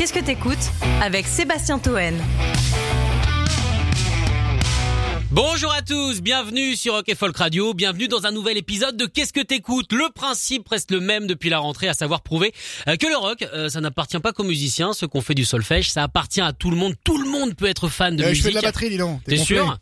Qu'est-ce que t'écoutes avec Sébastien Toen Bonjour à tous, bienvenue sur Rock et Folk Radio, bienvenue dans un nouvel épisode de Qu'est-ce que t'écoutes? Le principe reste le même depuis la rentrée, à savoir prouver euh, que le rock, euh, ça n'appartient pas qu'aux musiciens, ceux qu'on fait du solfège, ça appartient à tout le monde, tout le monde peut être fan de Euh, je musique. fais de la batterie, dis donc. T'es sûr?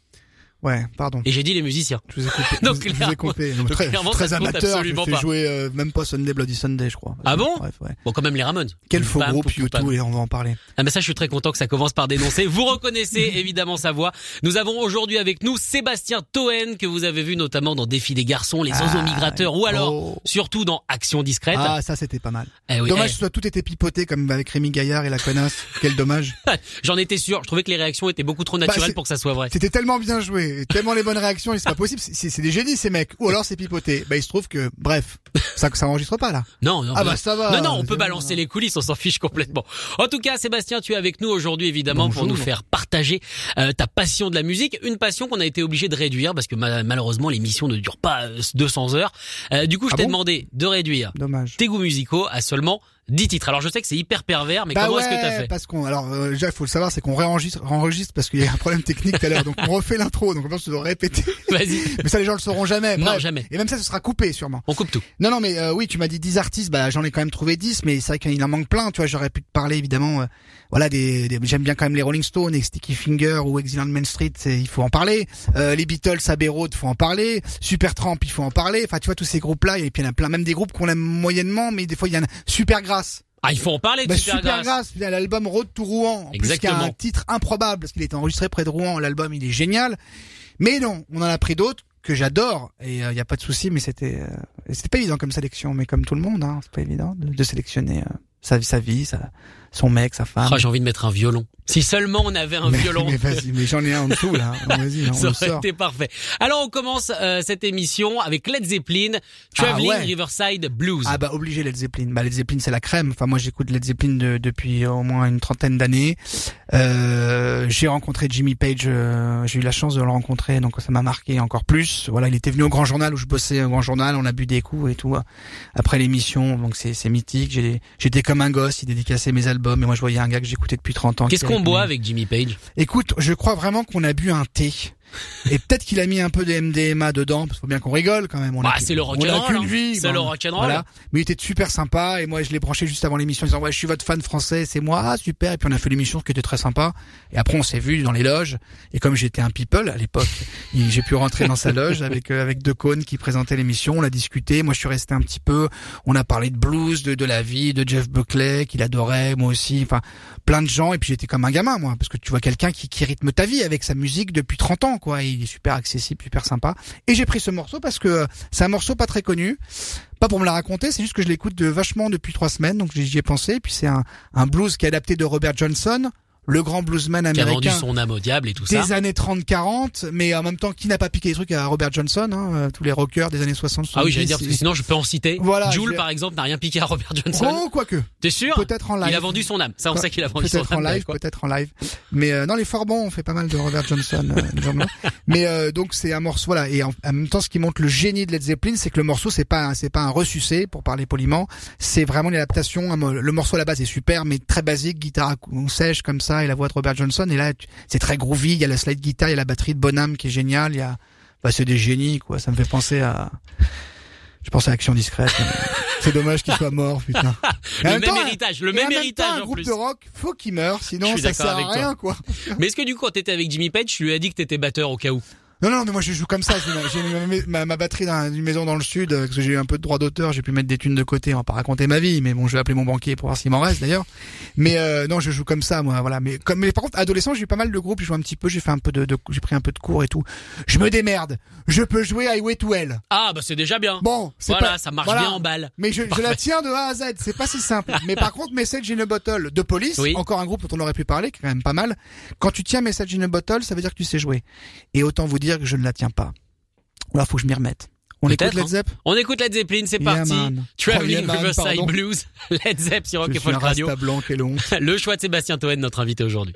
Ouais, pardon. Et j'ai dit les musiciens. Je vous ai coupé. Donc, je, vous- ai coupé. donc, très clairement, très amateur. Je fais pas. jouer euh, même pas Sunday Bloody Sunday, je crois. Ah bon Bref, ouais. Bon, quand même les Ramones. Quel faux Bam, groupe YouTube et on va en parler. Ah mais ça je suis très content que ça commence par dénoncer. Vous reconnaissez évidemment sa voix. Nous avons aujourd'hui avec nous Sébastien Toen que vous avez vu notamment dans Défi des garçons, Les oiseaux Ah, migrateurs ou alors oh. surtout dans Action discrète. Ah, ça c'était pas mal. Eh oui, Dommage eh. que tout été pipoté comme avec Rémi Gaillard et la connasse. Quel dommage. J'en étais sûr. Je trouvais que les réactions étaient beaucoup trop naturelles Bah, c'est- pour que ça soit vrai. C'était tellement bien joué, tellement les bonnes réactions, c'est pas possible. C'est c'est des génies ces mecs. Ou alors c'est pipoté. Bah il se trouve que, bref, ça ça enregistre pas là. Non, non, Ah bah, ça va, Non, non, on peut balancer les coulisses, on s'en fiche complètement. En tout cas, Sébastien, tu es avec nous aujourd'hui évidemment pour nous faire partager euh, ta passion de la musique, une passion qu'on a été obligé de réduire parce que ma- malheureusement l'émission ne dure pas euh, 200 heures. Euh, du coup, je Ah t'ai bon? demandé de réduire Dommage. tes goûts musicaux à seulement 10 titres. Alors je sais que c'est hyper pervers, mais bah comment ouais, est-ce que t'as fait parce qu'on alors euh, déjà il faut le savoir c'est qu'on réenregistre enregistre parce qu'il y a un problème technique tout à l'heure donc on refait l'intro donc on pense que je dois répéter Vas-y, mais ça les gens le sauront jamais Non, Bref. jamais. et même ça ce sera coupé sûrement on coupe tout. non non mais euh, oui tu m'as dit 10 artistes bah j'en ai quand même trouvé 10 mais c'est vrai qu'il en manque plein tu vois j'aurais pu te parler évidemment euh, voilà des, des- j'aime bien quand même les Rolling Stones et Sticky Finger ou Exilant Main Street il faut en parler euh, les Beatles Abbey Road faut en parler Supertramp il faut en parler enfin tu vois tous ces groupes là et puis il y en a plein même des groupes qu'on aime moyennement mais des fois il y en a Supergrass Ah, il faut en parler de bah, Supergrass. Supergrass, il y a l'album Road to Rouen. En plus, qui a Exactement. un titre improbable parce qu'il était enregistré près de Rouen. L'album, il est génial. Mais non, on en a pris d'autres que j'adore et il y a pas de souci. Mais c'était, euh, c'était pas évident comme sélection. Mais comme tout le monde, hein, c'est pas évident de, de sélectionner euh, sa, sa vie, sa, son mec, sa femme. Oh, j'ai envie de mettre un violon. Si seulement on avait un mais, violon. mais vas-y, mais j'en ai un en dessous là. Vas-y, on Ça aurait sort. été parfait. Alors on commence euh, cette émission avec Led Zeppelin, Traveling ouais. Riverside Blues. Ah bah obligé Led Zeppelin. Bah Led Zeppelin c'est la crème. Enfin moi j'écoute Led Zeppelin de- depuis au moins une trentaine d'années. Euh, j'ai rencontré Jimmy Page. euh, j'ai eu la chance de le rencontrer donc ça m'a marqué encore plus. Voilà il était venu au Grand Journal où je bossais au Grand Journal. On a bu des coups et tout euh, après l'émission donc c'est c'est mythique. J'ai- J'étais comme un gosse. Il dédicaçait mes albums et moi je voyais un gars que j'écoutais depuis 30 ans. Qu'est-ce qu'on boit avec Jimmy Page? Écoute, je crois vraiment qu'on a bu un thé. Et peut-être qu'il a mis un peu de MDMA dedans, parce qu'il faut bien qu'on rigole quand même. On Bah, a- c'est le rock'n'roll, qu'une hein. vie, C'est le rock'n'roll. Voilà. Mais il était super sympa, et moi je l'ai branché juste avant l'émission en disant ouais je suis votre fan français, c'est moi, ah super. Et puis on a fait l'émission, ce qui était très sympa. Et après on s'est vu dans les loges. Et comme j'étais un people à l'époque, j'ai pu rentrer dans sa loge avec euh, avec Decaunes qui présentait l'émission. On a discuté. Moi je suis resté un petit peu. On a parlé de blues, de de la vie, de Jeff Buckley qu'il adorait, moi aussi. Enfin plein de gens. Et puis j'étais comme un gamin moi, parce que tu vois quelqu'un qui qui rythme ta vie avec sa musique depuis 30 ans quoi. Il est super accessible, super sympa. Et j'ai pris ce morceau parce que c'est un morceau pas très connu. Pas pour me la raconter, c'est juste que je l'écoute de vachement depuis trois semaines, donc j'y ai pensé. Et puis c'est un, un blues qui est adapté de Robert Johnson, le grand bluesman qui a vendu américain son âme au diable et tout des ça. années 30-40, mais en même temps qui n'a pas piqué les trucs à Robert Johnson, hein, euh, tous les rockers des années 60. Ah oui, j'allais 70, dire parce que sinon je peux en citer. Voilà, Jules par exemple n'a rien piqué à Robert Johnson. Oh, quoique. T'es sûr? Peut-être en live. Il a vendu son âme. Ça on sait qu'il a vendu son Peut-être en âme. live, peut-être en live. Mais euh, non, les fort bons, on fait pas mal de Robert Johnson. euh. Mais euh, donc c'est un morceau, voilà. Et en, en même temps, ce qui montre le génie de Led Zeppelin, c'est que le morceau, c'est pas, c'est pas un ressucé, pour parler poliment. C'est vraiment une adaptation. Le morceau à la base est super, mais très basique, guitare à sèche comme ça, et la voix de Robert Johnson. Et là, c'est très groovy. Il y a la slide guitare, il y a la batterie de Bonham qui est géniale. Il y a, bah, c'est des génies, quoi. Ça me fait penser à. Je pense à Action Discrète. c'est dommage qu'il soit mort, putain. Le même temps, héritage, le même temps, héritage un en groupe plus. de rock, faut qu'il meure, sinon ça sert à toi. rien, quoi. Mais est-ce que du coup quand t'étais avec Jimmy Page, tu lui as dit que t'étais batteur au cas où? Non, non, mais moi je joue comme ça. J'ai ma, ma- ma batterie dans une maison dans le sud, euh, parce que j'ai eu un peu de droit d'auteur, j'ai pu mettre des thunes de côté, on va pas raconter ma vie, mais bon, je vais appeler mon banquier pour voir s'il m'en reste d'ailleurs. Mais euh, non, je joue comme ça, moi, voilà. Mais comme, mais par contre, adolescent, j'ai eu pas mal de groupes, j'ai joué un petit peu, j'ai fait un peu de, de- j'ai pris un peu de cours et tout. Je me démerde. Je peux jouer Highway to Hell. Ah bah c'est déjà bien. Bon, voilà, pas, ça marche voilà. bien en balle. Mais je, je la tiens de A à Z, c'est pas si simple. Mais par contre, Message in a Bottle de Police, Oui. encore un groupe dont on aurait pu parler, qui est quand même pas mal. Quand tu tiens Message in a Bottle, ça veut dire que tu sais jouer. Et autant vous dire que je ne la tiens pas. Ou alors faut que je m'y remette. On écoute Led hein. Zepp On écoute Led Zeppelin, c'est Yeah, parti. man. Traveling yeah, Riverside. Blues, Led Zepp sur Rock et Folk Radio. blanc. Le choix de Sébastien Toen, notre invité aujourd'hui.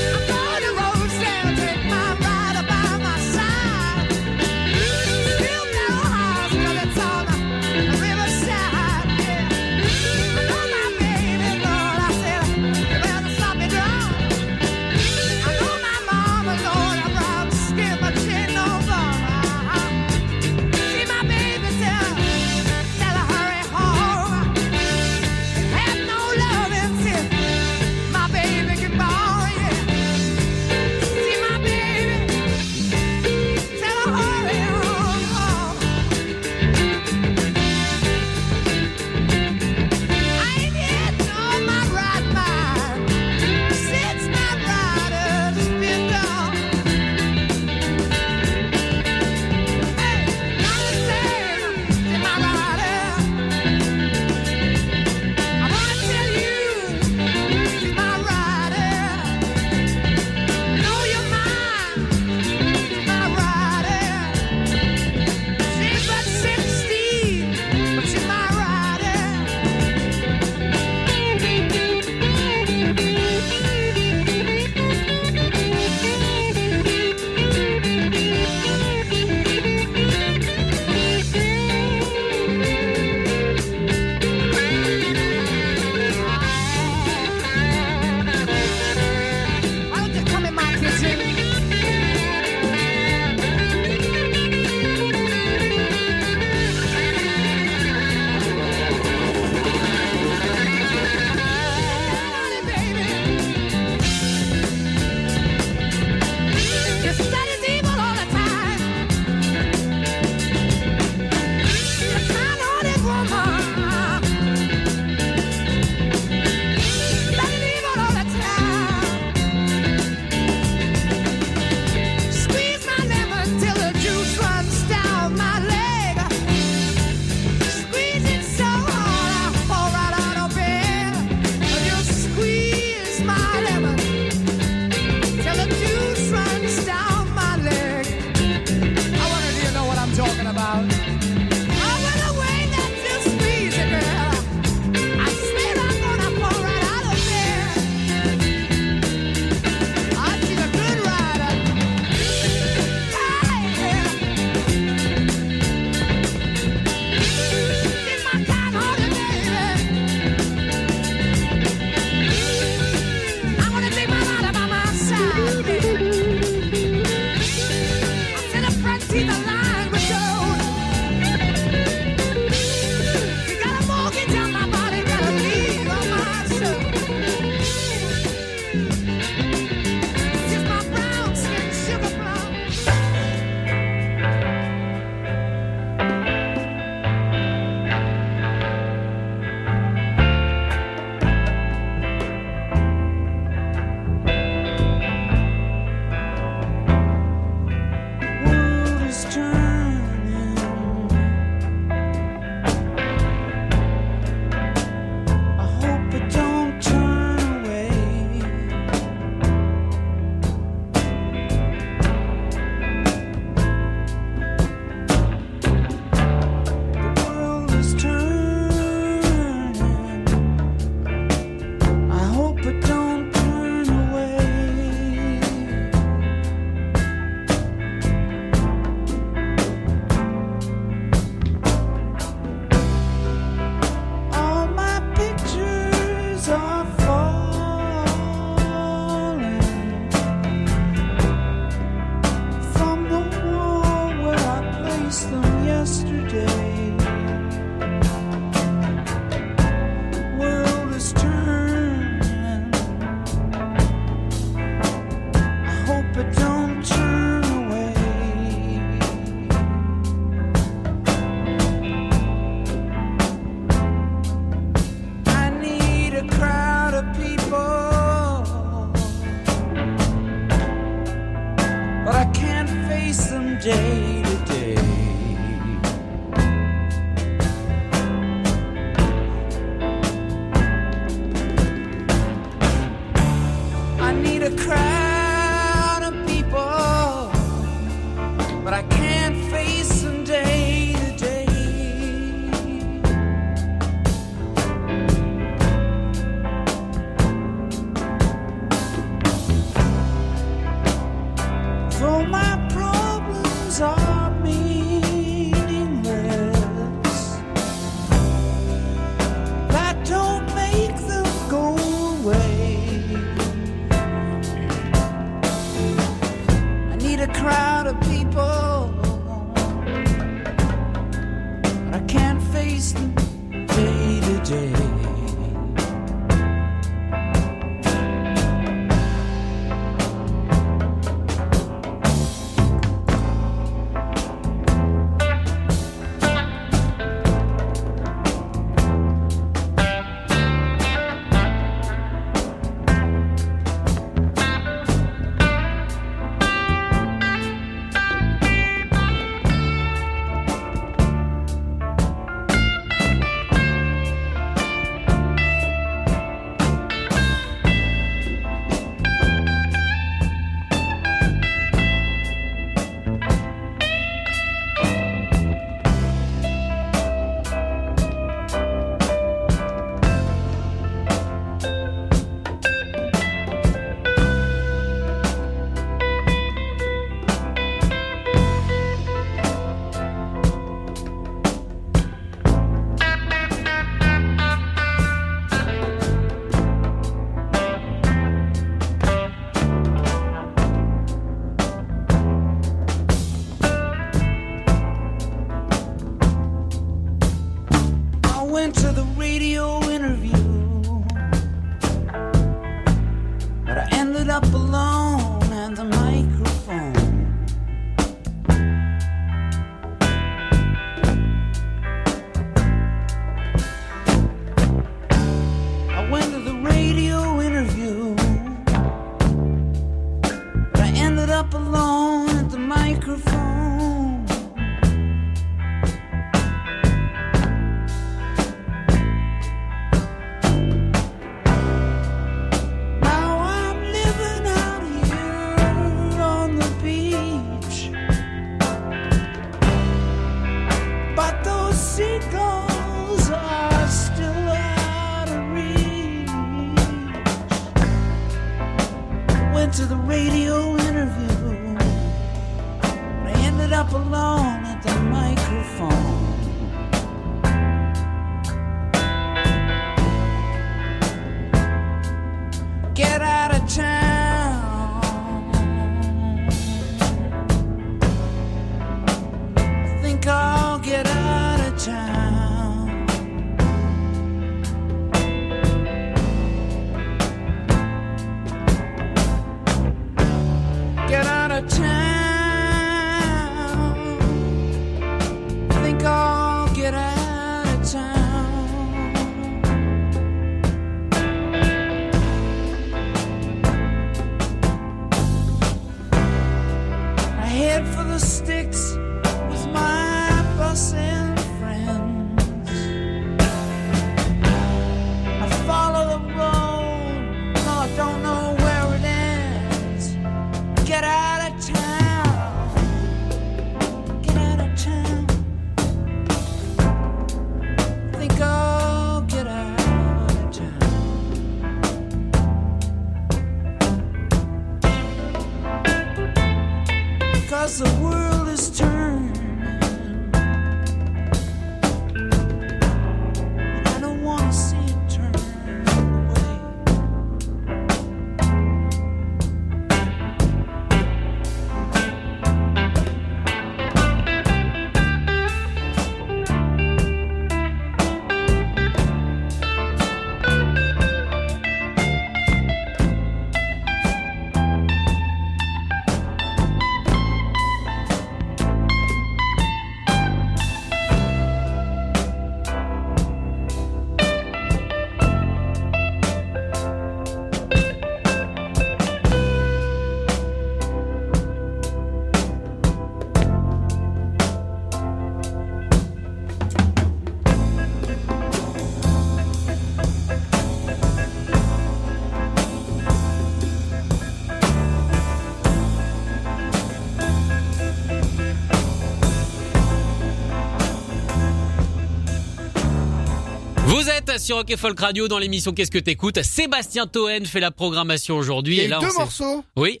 Sur Rock et Folk Radio dans l'émission Qu'est-ce que t'écoutes Sébastien Toen fait la programmation aujourd'hui. Il y a et là, deux on morceaux. Oui.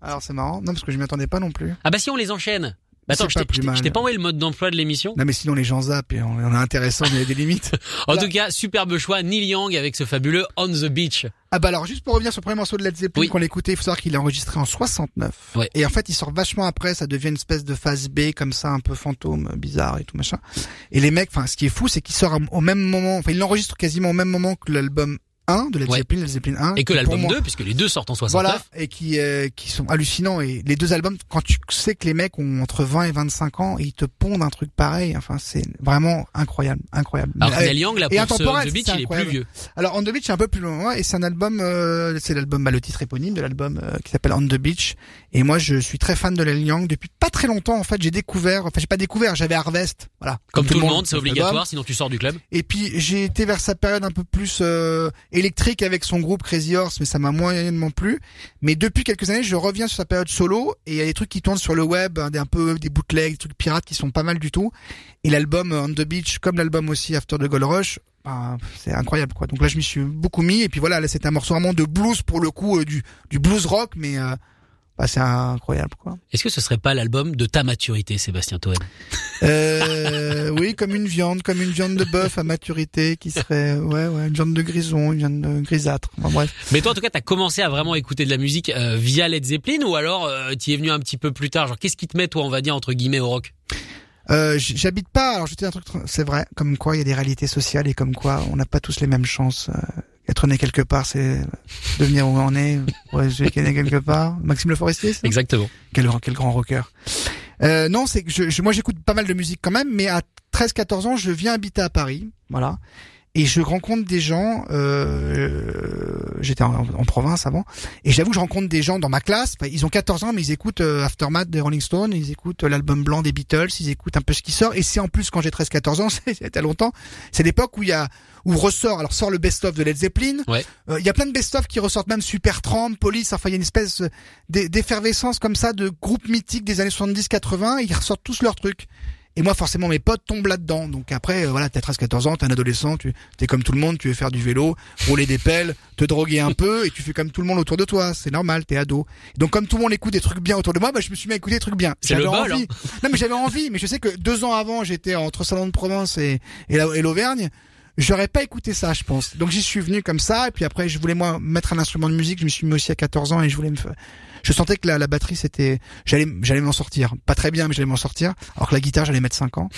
Alors c'est marrant. Non, parce que je m'y attendais pas non plus. Ah bah si on les enchaîne. Bah attends, je t'ai- pas envoyé le mode d'emploi de l'émission. Non, mais sinon les gens zappent et on, on est intéressant, mais il y a des limites. En tout cas, superbe choix, Neil Young avec ce fabuleux On the Beach. Ah bah alors juste pour revenir sur le premier morceau de Led Zeppelin Oui. qu'on a écouté, il faut savoir qu'il est enregistré en 69. Ouais. Et en fait il sort vachement après, ça devient une espèce de phase B comme ça, un peu fantôme, bizarre et tout machin. Et les mecs, enfin ce qui est fou, c'est qu'il sort au même moment, enfin il l'enregistre quasiment au même moment que l'album 1 de Led Ouais. Zeppelin, Led Zeppelin 1. Et que l'album moi- 2, puisque les deux sortent en 69. Voilà, et qui euh, qui sont hallucinants et les deux albums quand tu sais que les mecs ont entre 20 et 25 ans et ils te pondent un truc pareil, enfin c'est vraiment incroyable, incroyable. Alors Neil Young, là, pour ce intemporel, The Beach, c'est il est plus vieux. Alors On the Beach c'est un peu plus loin et c'est un album euh, c'est l'album bah, le titre éponyme de l'album euh, qui s'appelle On the Beach et moi je suis très fan de Neil Young depuis pas très longtemps en fait j'ai découvert enfin j'ai pas découvert j'avais Harvest voilà Comme tout le monde, c'est obligatoire, album. sinon tu sors du club. et puis j'ai été vers sa période un peu plus euh, électrique avec son groupe Crazy Horse mais ça m'a moyennement plu mais depuis quelques années je reviens sur sa période solo et il y a des trucs qui tournent sur le web hein, des un peu des bootlegs des trucs pirates qui sont pas mal du tout et l'album euh, On the Beach comme l'album aussi After the Gold Rush ben, c'est incroyable quoi. Donc là je m'y suis beaucoup mis et puis voilà là c'est un morceau vraiment de blues pour le coup euh, du du blues rock mais euh, bah, c'est incroyable quoi. Est-ce que ce serait pas l'album de ta maturité, Sébastien Toen Euh, oui comme une viande comme une viande de bœuf à maturité qui serait ouais ouais une viande de grison une viande de grisâtre. Enfin, bref. Mais toi, en tout cas, t'as commencé à vraiment écouter de la musique euh, via Led Zeppelin ou alors euh, t'y es venu un petit peu plus tard? Genre, qu'est-ce qui te met, toi, on va dire, entre guillemets, au rock? Euh, j'habite pas alors je te dis un truc tr- c'est vrai comme quoi il y a des réalités sociales et comme quoi on n'a pas tous les mêmes chances. Euh, être né quelque part c'est devenir où on est. Ouais, qui est né quelque part. Maxime Le Forestier. Exactement. Quel, quel grand rocker. Euh, non, c'est que je, je- moi j'écoute pas mal de musique quand même, mais à 13-14 ans, je viens habiter à Paris, voilà, et je rencontre des gens. Euh, J'étais en, en province avant, et j'avoue, je rencontre des gens dans ma classe. enfin, ils ont 14 ans, mais ils écoutent euh, Aftermath des Rolling Stones, ils écoutent euh, l'album blanc des Beatles, ils écoutent un peu ce qui sort. Et c'est en plus quand j'ai 13-14 ans, c'était longtemps. C'est l'époque où il y a où ressort, alors sort le best-of de Led Zeppelin. Ouais. Euh, Il y a plein de best-of qui ressortent, même Supertramp, Police. Enfin, il y a une espèce d'e- d'effervescence comme ça de groupes mythiques des années 70-80. Ils ressortent tous leurs trucs. Et moi, forcément, mes potes tombent là-dedans. Donc après, euh, voilà, t'as 13-14 ans, t'es un adolescent, tu t'es comme tout le monde, tu veux faire du vélo, rouler des pelles, te droguer un peu, et tu fais comme tout le monde autour de toi. C'est normal, t'es ado. Donc comme tout le monde écoute des trucs bien autour de moi, bah, je me suis mis à écouter des trucs bien. J'avais envie. Non, mais j'avais envie. Mais je sais que deux ans avant, j'étais entre Salon de Provence et, et la- et l'Auvergne. J'aurais pas écouté ça, je pense. Donc j'y suis venu comme ça, et puis après je voulais moi mettre un instrument de musique. Je me suis mis aussi à 14 ans et je voulais me. Je sentais que la, la batterie c'était, j'allais, j'allais m'en sortir. Pas très bien, mais j'allais m'en sortir. Alors que la guitare, j'allais mettre 5 ans.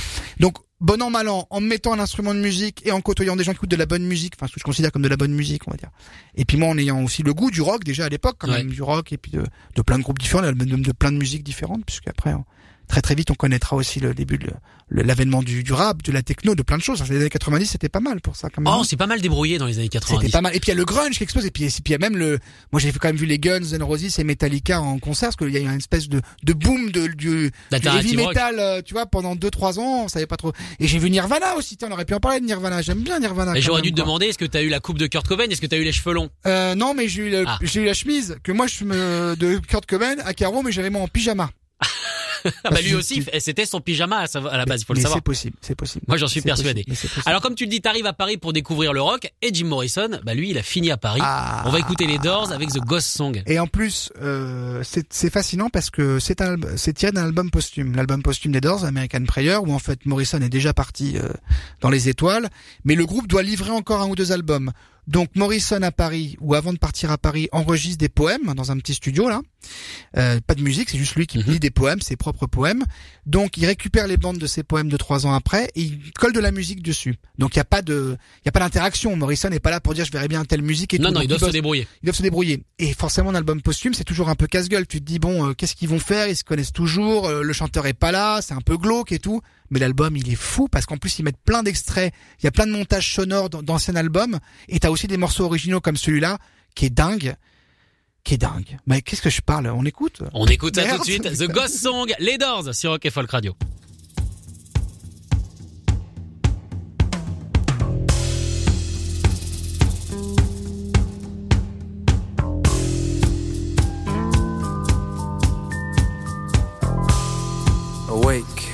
Donc bon an mal an, en me mettant un instrument de musique et en côtoyant des gens qui écoutent de la bonne musique, enfin ce que je considère comme de la bonne musique, on va dire. Et puis moi en ayant aussi le goût du rock déjà à l'époque, quand Ouais. même du rock et puis de, de plein de groupes différents, de, de- de plein de musiques différentes, puisque après on- très très vite on connaîtra aussi le début de l'avènement du, du rap, de la techno, de plein de choses. Les années 90 c'était pas mal pour ça quand même. Oh, c'est pas mal débrouillé dans les années 90. C'était pas mal. Et puis il y a le grunge qui explose. Et puis, et puis il y a même le. Moi j'ai quand même vu les Guns N' Roses et Metallica en concert parce qu'il y a eu une espèce de, de boom de, du, du heavy metal, euh, tu vois, pendant 2-3 ans, on savait pas trop. Et j'ai vu Nirvana aussi. On aurait pu en parler de Nirvana. J'aime bien Nirvana. J'aurais dû te demander, est-ce que t'as eu la coupe de Kurt Cobain? Est-ce que t'as eu les cheveux longs? Euh, non, mais j'ai eu, Ah. eu la chemise que moi je me de Kurt Cobain à carreaux, mais j'avais moi en pyjama. Ah bah lui aussi, tu- c'était son pyjama à sa- à la base, il faut le mais savoir. c'est possible, c'est possible. Moi, j'en suis persuadé. possible. Alors comme tu le dis, t'arrives à Paris pour découvrir le rock et Jim Morrison, bah lui, il a fini à Paris. Ah. On va écouter les Doors avec The Ghost Song. Et en plus, euh, c'est fascinant parce que c'est un c'est tiré d'un album posthume, l'album posthume des Doors, American Prayer, où en fait Morrison est déjà parti euh, dans les étoiles, mais le groupe doit livrer encore un ou deux albums. Donc Morrison à Paris, ou avant de partir à Paris, enregistre des poèmes dans un petit studio là. Euh, pas de musique, c'est juste lui qui Mhm. lit des poèmes, ses propres poèmes. Donc il récupère les bandes de ses poèmes de trois ans après et il colle de la musique dessus. Donc il y a pas de, il y a pas d'interaction. Morrison n'est pas là pour dire je verrai bien telle musique et Non, tout. non, ils doivent se débrouiller. ils doivent se débrouiller. Et forcément, un album posthume, c'est toujours un peu casse-gueule. Tu te dis bon, euh, qu'est-ce qu'ils vont faire? Ils se connaissent toujours. euh, le chanteur est pas là, c'est un peu glauque et tout. Mais l'album, il est fou parce qu'en plus, ils mettent plein d'extraits. Il y a plein de montages sonores d'anciens albums. Et t'as aussi des morceaux originaux comme celui-là, qui est dingue, qui est dingue. Mais qu'est-ce que je parle? On écoute? On écoute ça tout de suite. The Ghost Song, les Doors sur Rock et Folk Radio. Awake.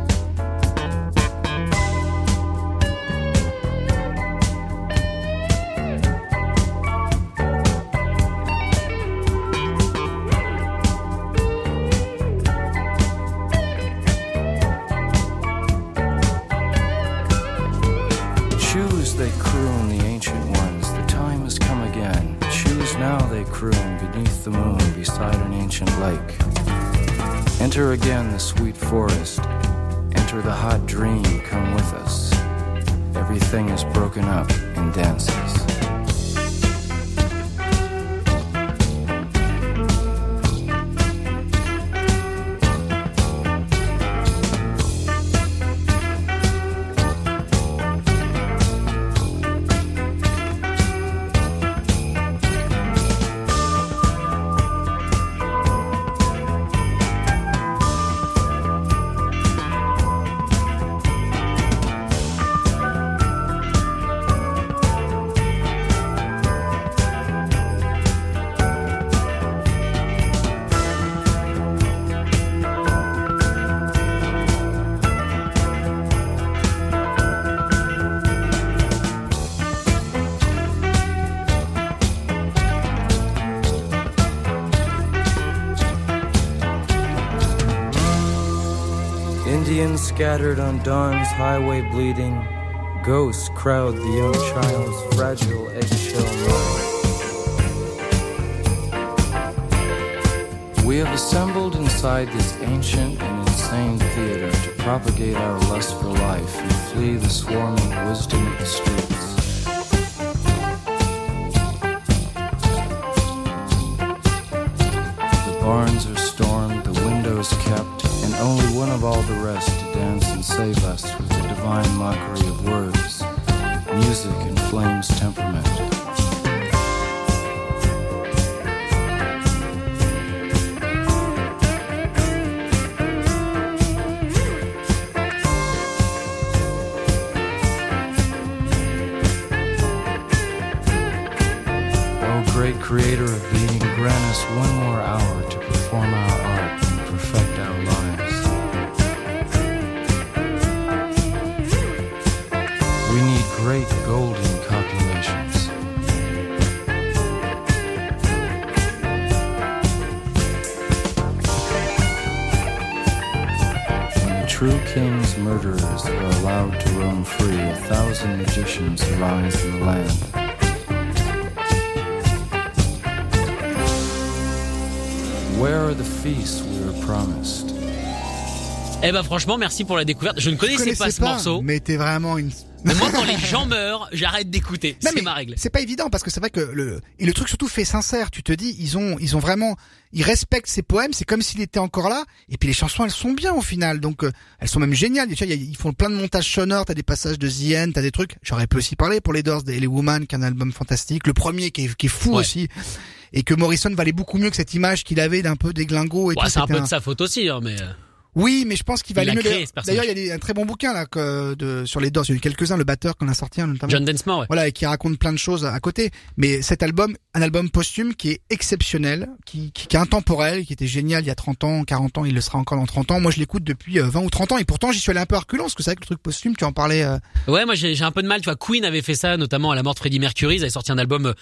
Again the sweet forest. Enter the hot dream, come with us. Everything is broken up and dances. Scattered on dawn's highway bleeding. Ghosts crowd the young child's fragile eggshell mind. We have assembled inside this ancient and insane theater to propagate our lust for life and flee the swarming wisdom of the streets. Eh ben franchement, merci pour la découverte. Je ne connaissais, pas ce morceau. Mais t'es vraiment une. Mais moi, quand les gens meurent, j'arrête d'écouter. C'est ma règle. C'est pas évident parce que c'est vrai que le et le truc surtout fait sincère. Tu te dis ils ont ils ont vraiment ils respectent ses poèmes. C'est comme s'il était encore là. Et puis les chansons elles sont bien au final. Donc euh, elles sont même géniales. Tu vois, ils font plein de montages sonores. T'as des passages de The End, t'as des trucs. J'aurais pu aussi parler pour les Doors, des Les Woman, qui est un album fantastique. Le premier qui est qui est fou Ouais. aussi. Et que Morrison valait beaucoup mieux que cette image qu'il avait d'un peu déglingo et Ouais, c'est un peu de sa faute aussi, hein, mais. Euh, Oui, mais je pense qu'il Il valait l'a mieux. D'ailleurs, il y a des- un très bon bouquin là que, de, sur les Doors. Il y en a eu quelques-uns. Le batteur qu'on a sorti hein, notamment. John Densmore, ouais. Voilà, et qui raconte plein de choses à côté. Mais cet album, un album posthume qui est exceptionnel, qui, qui, qui est intemporel, qui était génial il y a 30 ans, 40 ans, il le sera encore dans 30 ans. Moi, je l'écoute depuis euh, 20 ou 30 ans, et pourtant, j'y suis allé un peu à reculons, parce que c'est vrai que le truc posthume, tu en parlais. euh, Ouais, moi j'ai un peu de mal. Tu vois, Queen avait fait ça, notamment à la mort de Freddie Mercury. Ils avaient sorti un album euh,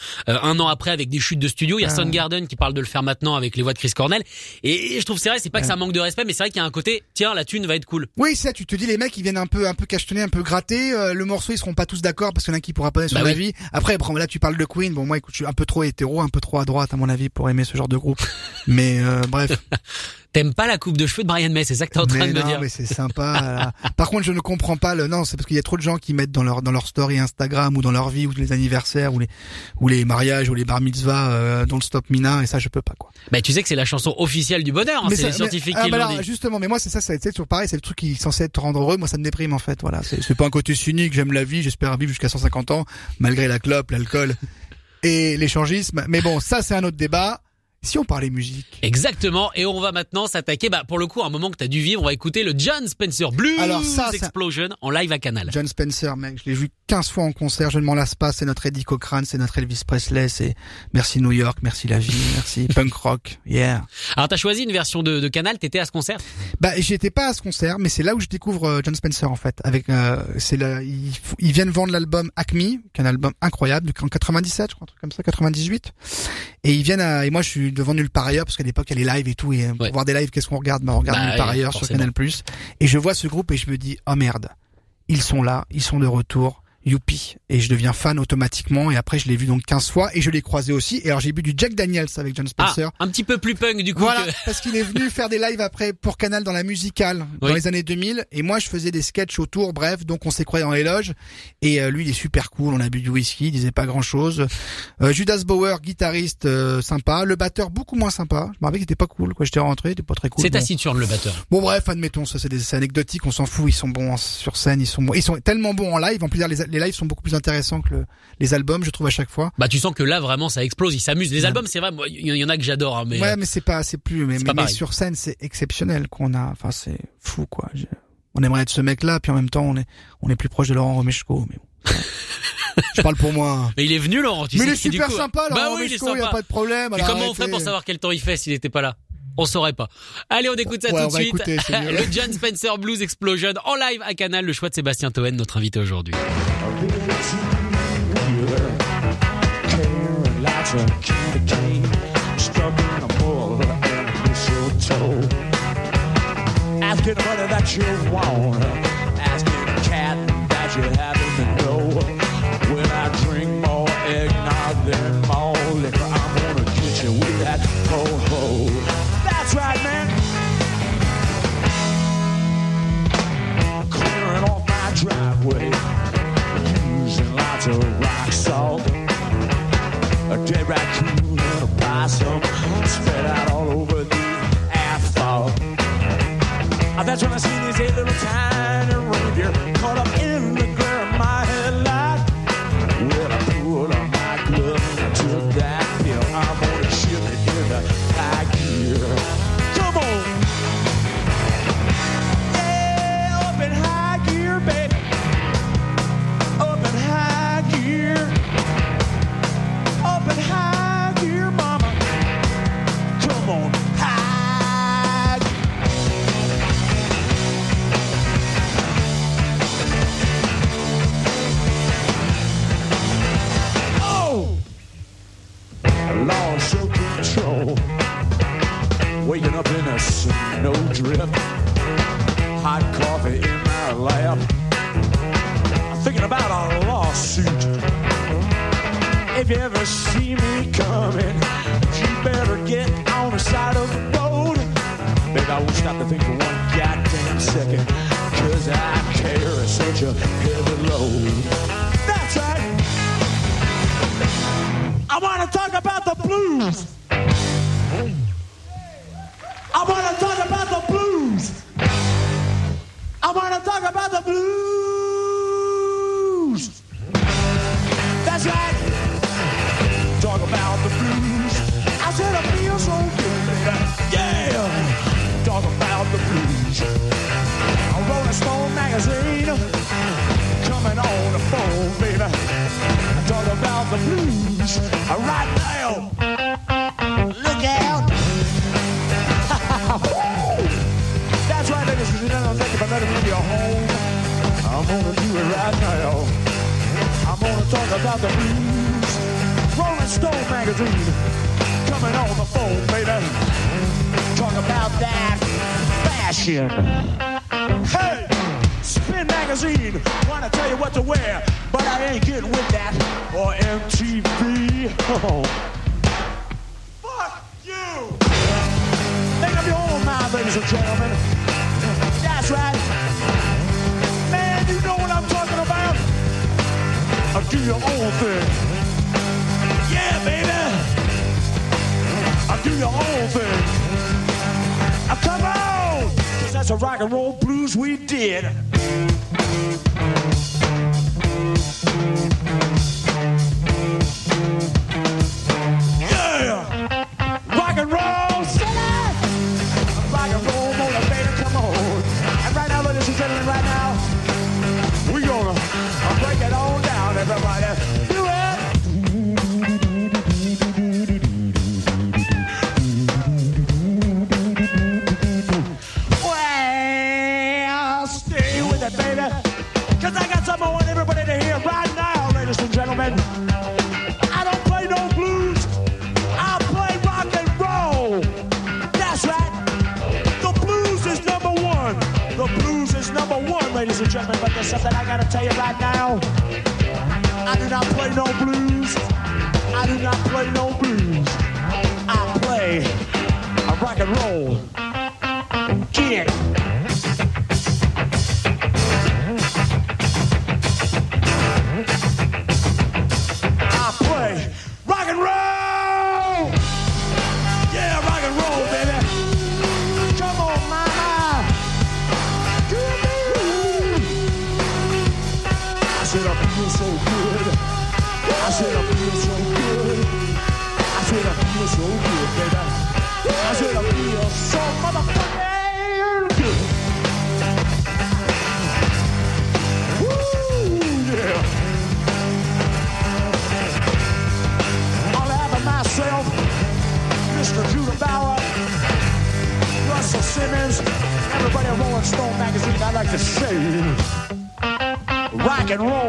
un an après avec des chutes de studio. Il y a Ah. Soundgarden qui parle de le faire maintenant avec les voix de Chris Cornell. Et, et je trouve c'est vrai, c'est pas que ça manque de respect, mais c'est vrai qu'il y a un côté. Tiens, la thune va être cool. Oui, ça, tu te dis, les mecs, ils viennent un peu, un peu cachetonner, un peu gratter. euh, le morceau, ils seront pas tous d'accord, parce qu'il y en a qui pourra pas son Bah oui. avis. Après, bon, là, tu parles de Queen. Bon, moi, écoute, je suis un peu trop hétéro, un peu trop à droite, à mon avis, pour aimer ce genre de groupe. Mais, euh, bref. T'aimes pas la coupe de cheveux de Brian May, c'est ça que t'es en train mais de me dire. mais c'est sympa. Par contre, je ne comprends pas le. Non, c'est parce qu'il y a trop de gens qui mettent dans leur dans leur story Instagram ou dans leur vie ou les anniversaires ou les ou les mariages ou les bar mitzvahs euh, Don't Stop Mina et ça je peux pas quoi. Bah tu sais que c'est la chanson officielle du bonheur, hein, c'est ça- les scientifiques ah, qui bah l'ont dit. Justement, mais moi c'est ça, c'est c'est toujours pareil, c'est le truc qui est censé te rendre heureux. Moi ça me déprime en fait. Voilà, c'est pas un côté cynique. J'aime la vie, j'espère vivre jusqu'à 150 ans malgré la clope, l'alcool et l'échangisme. Mais bon, ça c'est un autre débat. Si on parlait musique. Exactement, et on va maintenant s'attaquer, bah pour le coup, un moment que t'as dû vivre, on va écouter le John Spencer Blues Alors ça, ça- Explosion en live à Canal. John Spencer, mec, je l'ai vu 15 fois en concert, je ne m'en lasse pas, c'est notre Eddie Cochrane, c'est notre Elvis Presley, c'est merci New York, merci la vie, merci punk rock, yeah. Alors t'as choisi une version de, de Canal, t'étais à ce concert? Bah, j'étais pas à ce concert, mais c'est là où je découvre euh, John Spencer en fait. Avec, euh, c'est là, ils viennent vendre l'album Acme, qui est un album incroyable, en 97, je crois, un truc comme ça, 98. Et ils viennent à, et moi je suis devant nulle part ailleurs parce qu'à l'époque il y a les lives et tout, et euh, pour Ouais. voir des lives, qu'est-ce qu'on regarde? Bah, on regarde Bah nulle part ailleurs sur. Canal+. Et je vois ce groupe et je me dis, oh merde, ils sont là, ils sont de retour. Youpi. Et je deviens fan automatiquement. Et après, je l'ai vu donc 15 fois. Et je l'ai croisé aussi. Et alors, j'ai bu du Jack Daniels avec John Ah, Spencer. un petit peu plus punk du coup. Voilà, que- parce qu'il est venu faire des lives après pour Canal dans la musicale dans Oui. les années 2000 et moi je faisais des sketchs autour, bref, donc on s'est croisés dans les loges et euh, lui il est super cool, on a bu du whisky, il disait pas grand chose. Judas Bauer, guitariste euh, sympa, le batteur beaucoup moins sympa. Je me rappelle qu'il était pas cool, quoi, j'étais rentré, il était pas très cool. C'est Bon. taciturne le batteur. Bon bref, admettons, ça c'est des anecdotique, on s'en fout, ils sont bons sur scène, ils sont bons. ils sont tellement bons en live, en plus les, les lives sont beaucoup plus intéressants que le- les albums, je trouve à chaque fois. Bah tu sens que là vraiment ça explose, il s'amuse. Les albums c'est vrai, moi, il y en a que j'adore, hein, mais Ouais, mais c'est pas, c'est plus, mais, mais, sur scène, c'est exceptionnel qu'on a, enfin, c'est fou, quoi. Je- On aimerait être ce mec-là, puis en même temps, on est, on est plus proche de Laurent Romeshko, mais bon. Je parle pour moi. mais il est venu Laurent, tu mais sais il est super coup- sympa, Bah Laurent oui, il est Romeshko, il y a pas de problème. Mais comment on ferait pour savoir quel temps il fait s'il était pas là? On saurait pas. Allez, on écoute ça Ouais, tout de suite. écouter, le John Spencer Blues Explosion en live à Canal, le choix de Sébastien Toen, notre invité aujourd'hui. Taylor, Karen, Liza, Candy Kate, a bull and a mistletoe. Asking what that you want, asking cat that you have. the. Rolling Stone magazine, coming on the phone, baby. Talk about that fashion. Hey, Spin magazine, wanna tell you what to wear, but I ain't getting with that or MTV. Oh. Fuck you! Make up your own mind, ladies and gentlemen. That's right. your own thing. Yeah, baby. I do your own thing. I come on. Cause that's a rock and roll blues we did. do not play no blues. like to say rock and roll.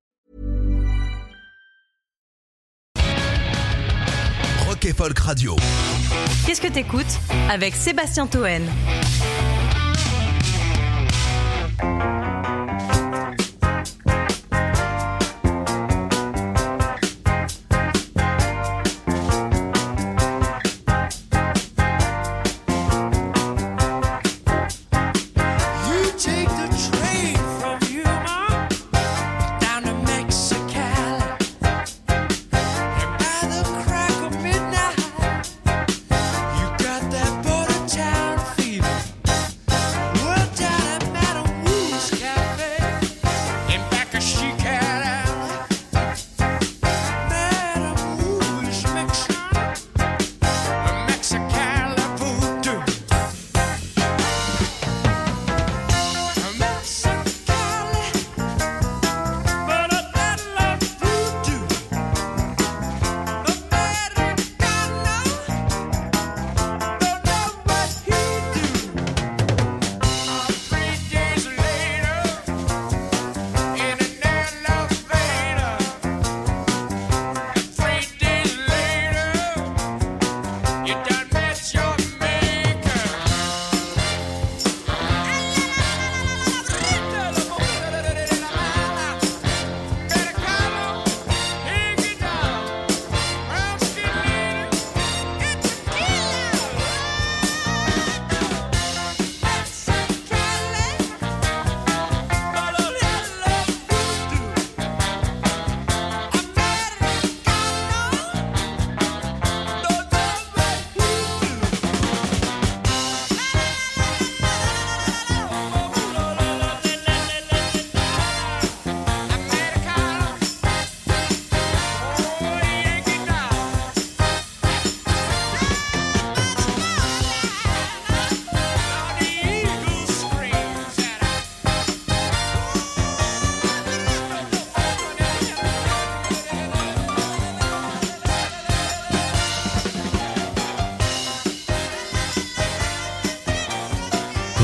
Qu'est-ce que t'écoutes avec Sébastien Toen?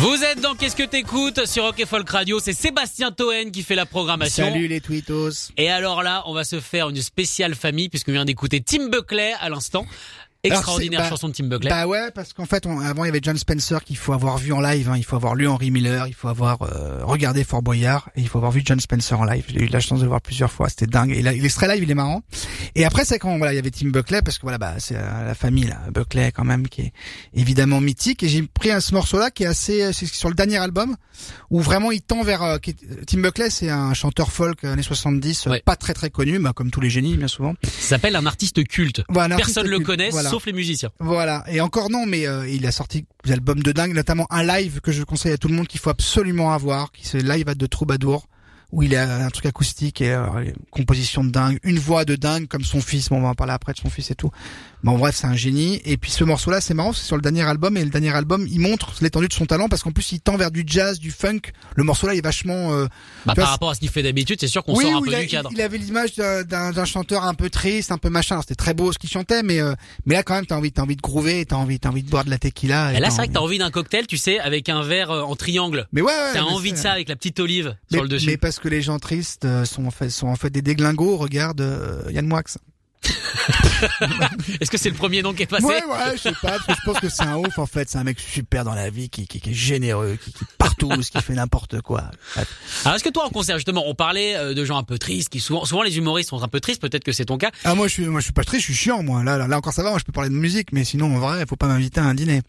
Vous êtes dans Qu'est-ce que t'écoutes sur Rock et Folk Radio. C'est Sébastien Toen qui fait la programmation. Salut les tweetos. Et alors là, on va se faire une spéciale famille puisque vient d'écouter Tim Buckley à l'instant. Extraordinaire bah, chanson de Tim Buckley. Bah ouais, parce qu'en fait, on- avant il y avait John Spencer qu'il faut avoir vu en live. hein. Il faut avoir lu Henry Miller, il faut avoir euh, regardé Fort Boyard et il faut avoir vu John Spencer en live. J'ai eu la chance de le voir plusieurs fois, c'était dingue. Et là, l'extrait live, il est marrant. Et après, c'est quand voilà, il y avait Tim Buckley parce que voilà, bah c'est euh, la famille là, Buckley quand même qui est évidemment mythique. Et j'ai pris un ce morceau-là qui est assez, euh, c'est sur le dernier album où vraiment il tend vers euh, est- Tim Buckley, c'est un chanteur folk euh, années 70, euh, Ouais. pas très très connu, bah, comme tous les génies bien souvent. Ça s'appelle un artiste culte. Voilà, un artiste Personne le culte, connaît voilà. Les musiciens. Voilà, et encore non, mais euh, il a sorti des albums de dingue, notamment un live que je conseille à tout le monde qu'il faut absolument avoir, qui c'est live de Troubadour, où il a un truc acoustique et euh, composition de dingue, une voix de dingue comme son fils. Bon, on va en parler après de son fils et tout. Bon, bref, c'est un génie. Et puis ce morceau-là, c'est marrant, c'est sur le dernier album et le dernier album, il montre l'étendue de son talent parce qu'en plus, il tend vers du jazz, du funk. Le morceau-là, il est vachement. euh, Bah, vois, par rapport à ce qu'il fait d'habitude, c'est sûr qu'on oui, sort un peu a- du cadre. il avait l'image d'un- chanteur un peu triste, un peu machin. C'était très beau ce qu'il chantait, mais euh, mais là quand même t'as envie, t'as envie de groover, t'as envie, t'as envie de boire de la tequila. Et là, c'est vrai que t'as envie d'un cocktail, tu sais, avec un verre euh, en triangle. Mais ouais, ouais T'as envie de ça avec la petite olive mais, sur le dessus. mais parce que les gens tristes euh, sont en fait sont en fait des déglingos. Regarde euh, Yann Moix. Est-ce que c'est le premier nom qui est passé Ouais, ouais, je sais pas, parce que je pense que c'est un ouf en fait. C'est un mec super dans la vie, qui, qui, qui est généreux, qui, qui partout, qui fait n'importe quoi. Alors, est-ce que toi, en concert, justement, on parlait euh, de gens un peu tristes, qui souvent, souvent les humoristes sont un peu tristes, peut-être que c'est ton cas. Ah moi je suis, moi je suis pas triste, je suis chiant moi. Là, là, là encore ça va, moi je peux parler de musique, mais sinon en vrai, faut pas m'inviter à un dîner.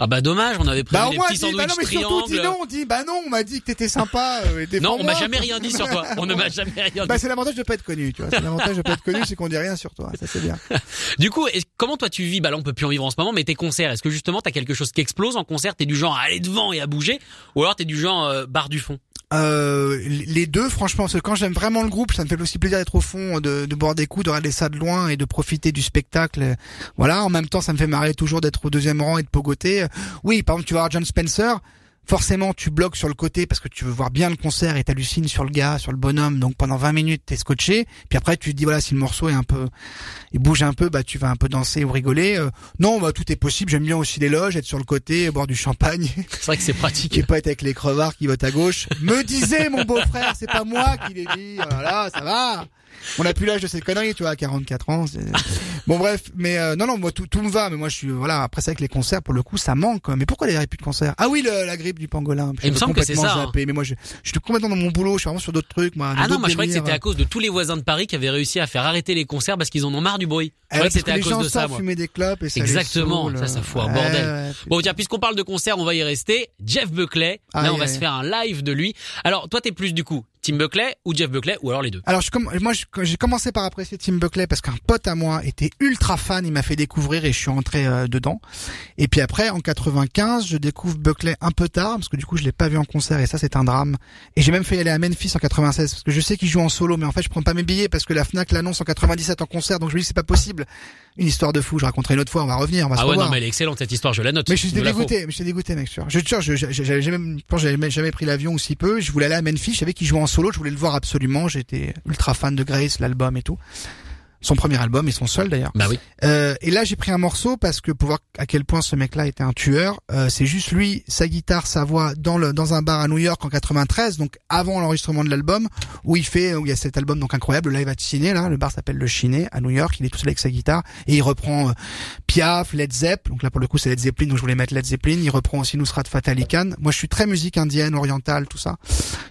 Ah bah dommage, on avait prévu Bah des petits bah sandwichs non, mais surtout, dis triangles. non, dis, bah non, on m'a dit que t'étais sympa. Euh, et Non, on m'a jamais rien dit sur toi. On ne m'a jamais rien dit. Bah c'est l'avantage de pas être connu, tu vois. C'est l'avantage de pas être connu, c'est qu'on dit rien sur toi. Ça c'est bien. Du coup, comment toi tu vis? Bah là, on peut plus en vivre en ce moment, mais tes concerts, est-ce que justement t'as quelque chose qui explose en concert? T'es du genre à aller devant et à bouger, ou alors t'es du genre euh, barre du fond? Euh, les deux, franchement, parce que quand j'aime vraiment le groupe, ça me fait aussi plaisir d'être au fond, de, de boire des coups, de regarder ça de loin et de profiter du spectacle. Voilà, en même temps, ça me fait marrer toujours d'être au deuxième rang et de pogoter. Oui, par exemple, tu vas voir John Spencer, forcément tu bloques sur le côté parce que tu veux voir bien le concert et t'hallucines sur le gars, sur le bonhomme. Donc pendant 20 minutes t'es scotché. Puis après tu te dis voilà si le morceau est un peu, il bouge un peu, bah tu vas un peu danser ou rigoler. Euh, non, bah tout est possible. J'aime bien aussi les loges, être sur le côté, boire du champagne. C'est vrai que c'est pratique. et pas être avec les crevards qui votent à gauche. Me disait mon beau-frère, c'est pas moi qui l'ai dit. Voilà, ça va. On a plus l'âge de cette connerie, tu vois, à 44 ans. Bon bref, mais euh, non non, moi tout, tout me va, mais moi je suis voilà. Après c'est avec les concerts, pour le coup, ça manque. quoi. Mais pourquoi les plus de concerts? Ah oui, le- la grippe du pangolin. Il me semble que c'est complètement ça, hein. Mais moi je, je suis complètement dans mon boulot. Je suis vraiment sur d'autres trucs. Moi, Ah non, moi je croyais que c'était à cause de tous les voisins de Paris qui avaient réussi à faire arrêter les concerts parce qu'ils en ont marre du bruit. Je Ah croyais ouais, que parce c'était à les cause gens de ça, moi. fumer des clopes et ça Exactement, ça, ça fout un Ouais, bordel. ouais. Bon tiens, puisqu'on parle de concert, on va y rester. Jeff Buckley, là on va se faire un live de lui. Alors toi t'es plus du coup Tim Buckley ou Jeff Buckley ou alors les deux? Alors je moi j'ai commencé par apprécier Tim Buckley parce qu'un pote à moi était ultra fan, il m'a fait découvrir et je suis rentré euh, dedans. Et puis après en 95, je découvre Buckley un peu tard parce que du coup je l'ai pas vu en concert et ça c'est un drame. Et j'ai même fait aller à Memphis en 96 parce que je sais qu'il joue en solo mais en fait je prends pas mes billets parce que la Fnac l'annonce en 97 en concert donc je me dis c'est pas possible. Une histoire de fou, je raconterai une autre fois, on va revenir, on va se Ah ouais revoir. non mais elle est excellente cette histoire, je la note. Mais je suis dégoûté, mais je suis dégoûté, mec. Je j'avais jamais, jamais pris l'avion aussi peu. Je voulais aller à Memphis, je savais qu'il jouait en solo, je voulais le voir absolument. J'étais ultra fan de Grace, l'album et tout. Son premier album et son seul d'ailleurs. Bah oui. Euh, et là, j'ai pris un morceau parce que pour voir à quel point ce mec-là était un tueur, euh, c'est juste lui, sa guitare, sa voix dans le dans un bar à New York en 93, donc avant l'enregistrement de l'album, où il fait, où il y a cet album donc incroyable, le live à Ciné, là, le bar s'appelle le Chiné à New York, il est tout seul avec sa guitare et il reprend euh, Piaf, Led Zepp, donc là pour le coup c'est Led Zeppelin, donc je voulais mettre Led Zeppelin, il reprend aussi Nusrat Fateh Khan. Moi, je suis très musique indienne, orientale, tout ça,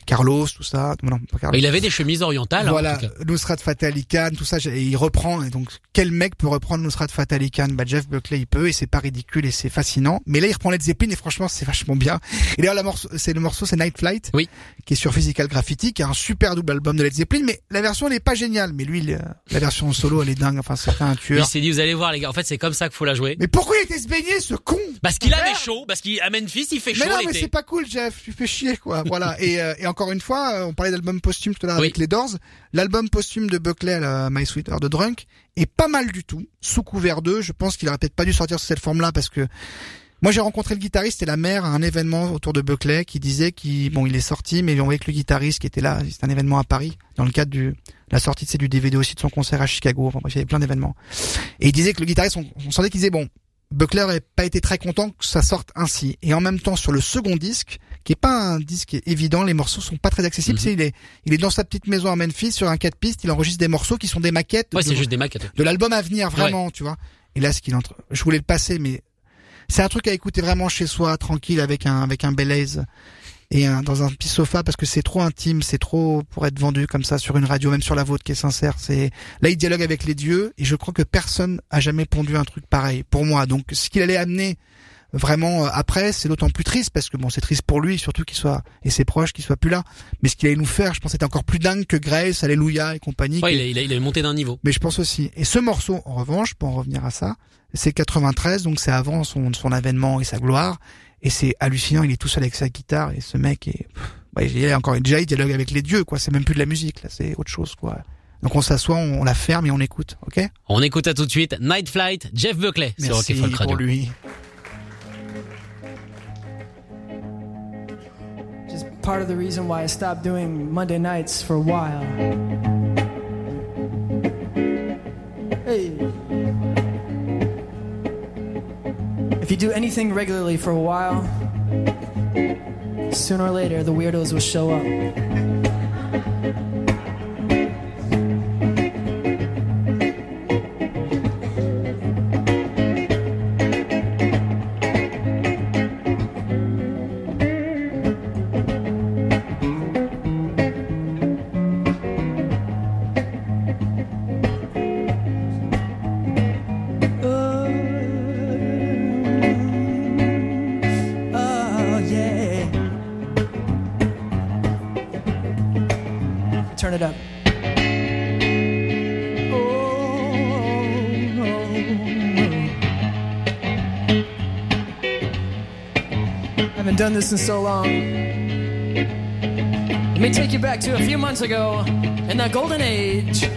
Carlos, tout ça, non, pas Carlos. Il avait des chemises orientales. hein, en Voilà, tout cas. Nusrat Fateh Ali Khan, tout ça, et il reprend. Et donc, quel mec peut reprendre Nusrat Fateh Ali Khan? Bah, Jeff Buckley, il peut, et c'est pas ridicule, et c'est fascinant. Mais là, il reprend Led Zeppelin, et franchement, c'est vachement bien. Et d'ailleurs, c'est le morceau, c'est Night Flight. Oui. Qui est sur Physical Graffiti, qui est un super double album de Led Zeppelin, mais la version, elle est pas géniale. Mais lui, il- la version solo, elle est dingue. Enfin, c'est un Il tueur. s'est dit vous allez voir les gars, en fait c'est comme ça qu'il faut la jouer. Mais pourquoi il était se baigner, ce con Parce qu'il avait chaud, parce qu'à Memphis il fait chaud Mais non, mais c'est pas cool, Jeff. Tu fais chier, quoi. Voilà. Et, euh, et encore une fois, euh, on parlait d'album posthume tout à l'heure Oui. avec les Doors. L'album posthume de Buckley, là, My Sweet Heart de Drunk, est pas mal du tout. Sous couvert d'eux, je pense qu'il aurait peut-être pas dû sortir sous cette forme-là parce que moi j'ai rencontré le guitariste et la mère à un événement autour de Buckley qui disait qu'il bon il est sorti mais ils ont que le guitariste qui était là c'est un événement à Paris dans le cadre du la sortie c'est du DVD aussi de son concert à Chicago enfin bref il y avait plein d'événements et il disait que le guitariste on, on sentait qu'il disait bon Buckley n'aurait pas été très content que ça sorte ainsi. Et en même temps, sur le second disque, qui est pas un disque évident, les morceaux sont pas très accessibles. C'est, il est, il est dans sa petite maison à Memphis sur un 4 pistes, il enregistre des morceaux qui sont des maquettes Ouais, de, c'est juste des maquettes. de l'album à venir, vraiment, tu vois. Et là, ce qu'il entre, je voulais le passer, mais c'est un truc à écouter vraiment chez soi, tranquille, avec un, avec un Belaise et un, dans un petit sofa parce que c'est trop intime, c'est trop pour être vendu comme ça sur une radio, même sur la vôtre qui est sincère. C'est là il dialogue avec les dieux et je crois que personne a jamais pondu un truc pareil pour moi. Donc ce qu'il allait amener vraiment euh, après, c'est d'autant plus triste parce que bon, c'est triste pour lui, surtout qu'il soit et ses proches qu'il soit plus là. Mais ce qu'il allait nous faire, je pense, c'était encore plus dingue que Grace, Alléluia et compagnie. Ouais, il, a, il, a, il a monté d'un niveau. mais je pense aussi. Et ce morceau, en revanche, pour en revenir à ça, c'est 93, donc c'est avant son, son avènement et sa gloire. Et c'est hallucinant, il est tout seul avec sa guitare et ce mec est... ouais, il est encore déjà il dialogue avec les dieux, quoi. C'est même plus de la musique, là, c'est autre chose, quoi. Donc on s'assoit, on, on la ferme et on écoute, ok? On écoute à tout de suite Night Flight, Jeff Buckley sur Merci and Folk Radio. pour lui. Just part of the reason why I stopped doing Monday nights for a while. Hey. If you do anything regularly for a while, sooner or later the weirdos will show up. this in so long. Let me take you back to a few months ago in the golden age.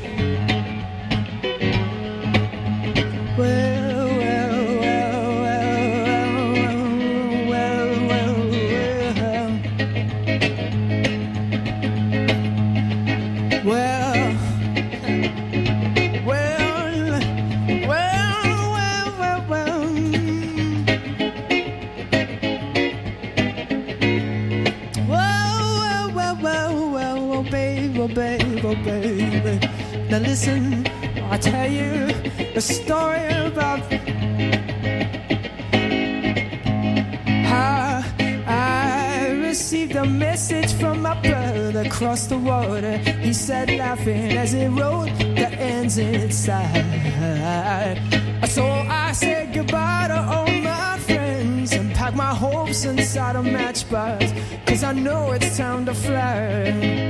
side. So I said goodbye to all my friends and packed my hopes inside a matchbox. Cause I know it's time to fly.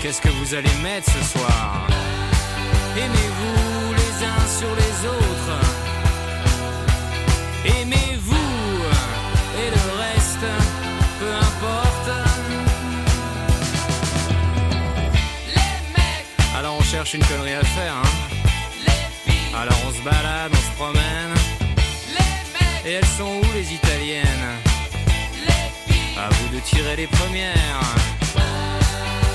Qu'est-ce que vous allez mettre ce soir? Aimez-vous les uns sur les autres? Aimez-vous et le reste, peu importe? Alors on cherche une connerie à faire, hein. Alors on se balade, on se promène. Et elles sont où les vous de tirer les premières.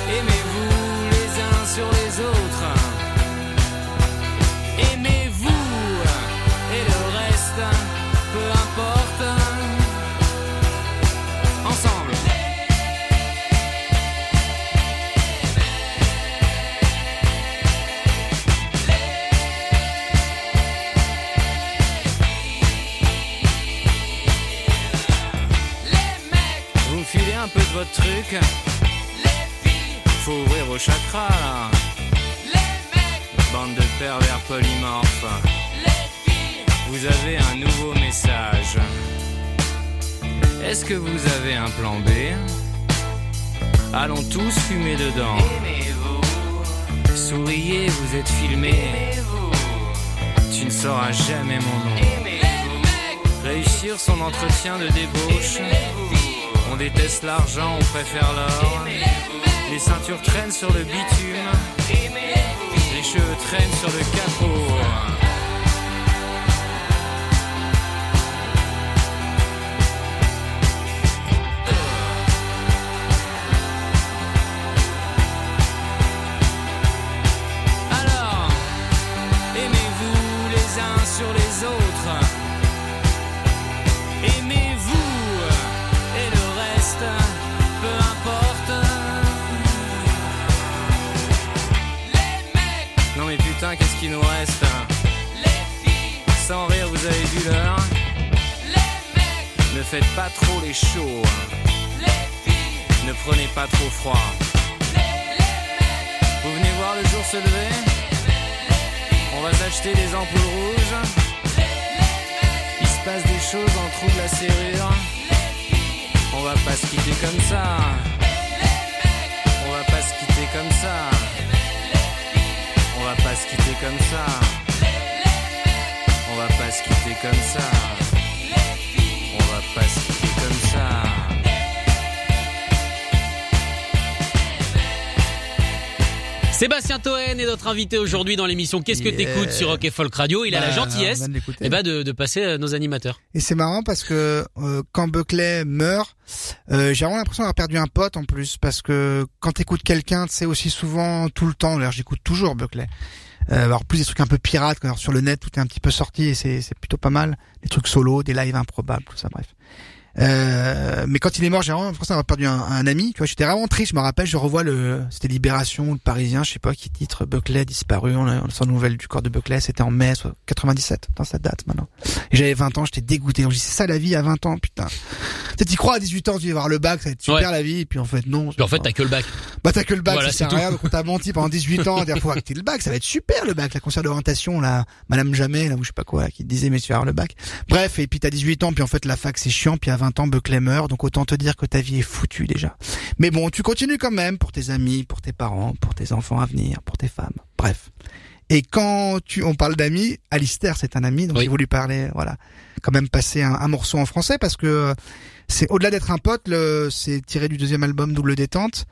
Aimez-vous les uns sur les autres. Votre truc. Faut ouvrir vos chakras là. Bande de pervers polymorphes. Vous avez un nouveau message. Est-ce que vous avez un plan B? Allons tous fumer dedans. Souriez, vous êtes filmé. Tu ne sauras jamais mon nom. Réussir son entretien de débauche. On déteste l'argent, on préfère l'or. Les ceintures traînent sur le bitume. Les cheveux traînent sur le capot. Faites pas trop les chauds. Ne prenez pas trop froid. Vous venez voir le jour se lever? On va s'acheter des ampoules rouges. Il se passe des choses en dessous de la serrure. On va pas se quitter comme ça. On va pas se quitter comme ça. On va pas se quitter comme ça. On va pas se quitter comme ça. On va pas se quitter comme ça. Sébastien Toen est notre invité aujourd'hui dans l'émission Qu'est-ce que Yeah. t'écoutes sur Rock et Folk Radio Il a la Bah, gentillesse eh ben, de, de passer euh, nos animateurs. Et c'est marrant parce que euh, quand Buckley meurt, euh, j'ai vraiment l'impression d'avoir perdu un pote en plus parce que quand t'écoutes quelqu'un, c'est aussi souvent tout le temps. D'ailleurs, j'écoute toujours Buckley. Euh, alors plus des trucs un peu pirates, alors sur le net tout est un petit peu sorti et c'est c'est plutôt pas mal. Des trucs solo, des lives improbables, tout ça, bref. Euh, mais quand il est mort, j'ai vraiment l'impression d'avoir perdu un, un ami. Tu vois, j'étais vraiment triste. Je me rappelle, je revois le, c'était Libération, le Parisien, je sais pas qui titre, Buckley disparu. On a, on sans nouvelles du corps de Buckley. C'était en mai soit 97, dans cette date maintenant. Et j'avais 20 ans, j'étais dégoûté. On dit c'est ça la vie à 20 ans, putain. Tu t'y crois à 18 ans, tu vas voir le bac, ça va être super Ouais. la vie. Et puis en fait non. Puis en fait, t'as que le bac. Bah t'as que le bac, Voilà, ça sert à rien. Donc on t'a menti pendant 18 ans, à dire faut acter le bac, ça va être super le bac, la concert d'orientation, là, Madame Jamais, là, ou je sais pas quoi, là, qui te disait mais tu vas avoir le bac. Bref, et puis t'as 18 ans, puis en fait la fac c'est chiant, puis à 20 ans Buckley meurt, donc autant te dire que ta vie est foutue déjà. Mais bon, tu continues quand même pour tes amis, pour tes parents, pour tes enfants à venir, pour tes femmes. Bref. Et quand tu, on parle d'amis, Alistair c'est un ami, donc Oui. j'ai voulu parler, voilà, quand même passer un, un morceau en français parce que euh, c'est au-delà d'être un pote, le, c'est tiré du deuxième album Double Détente,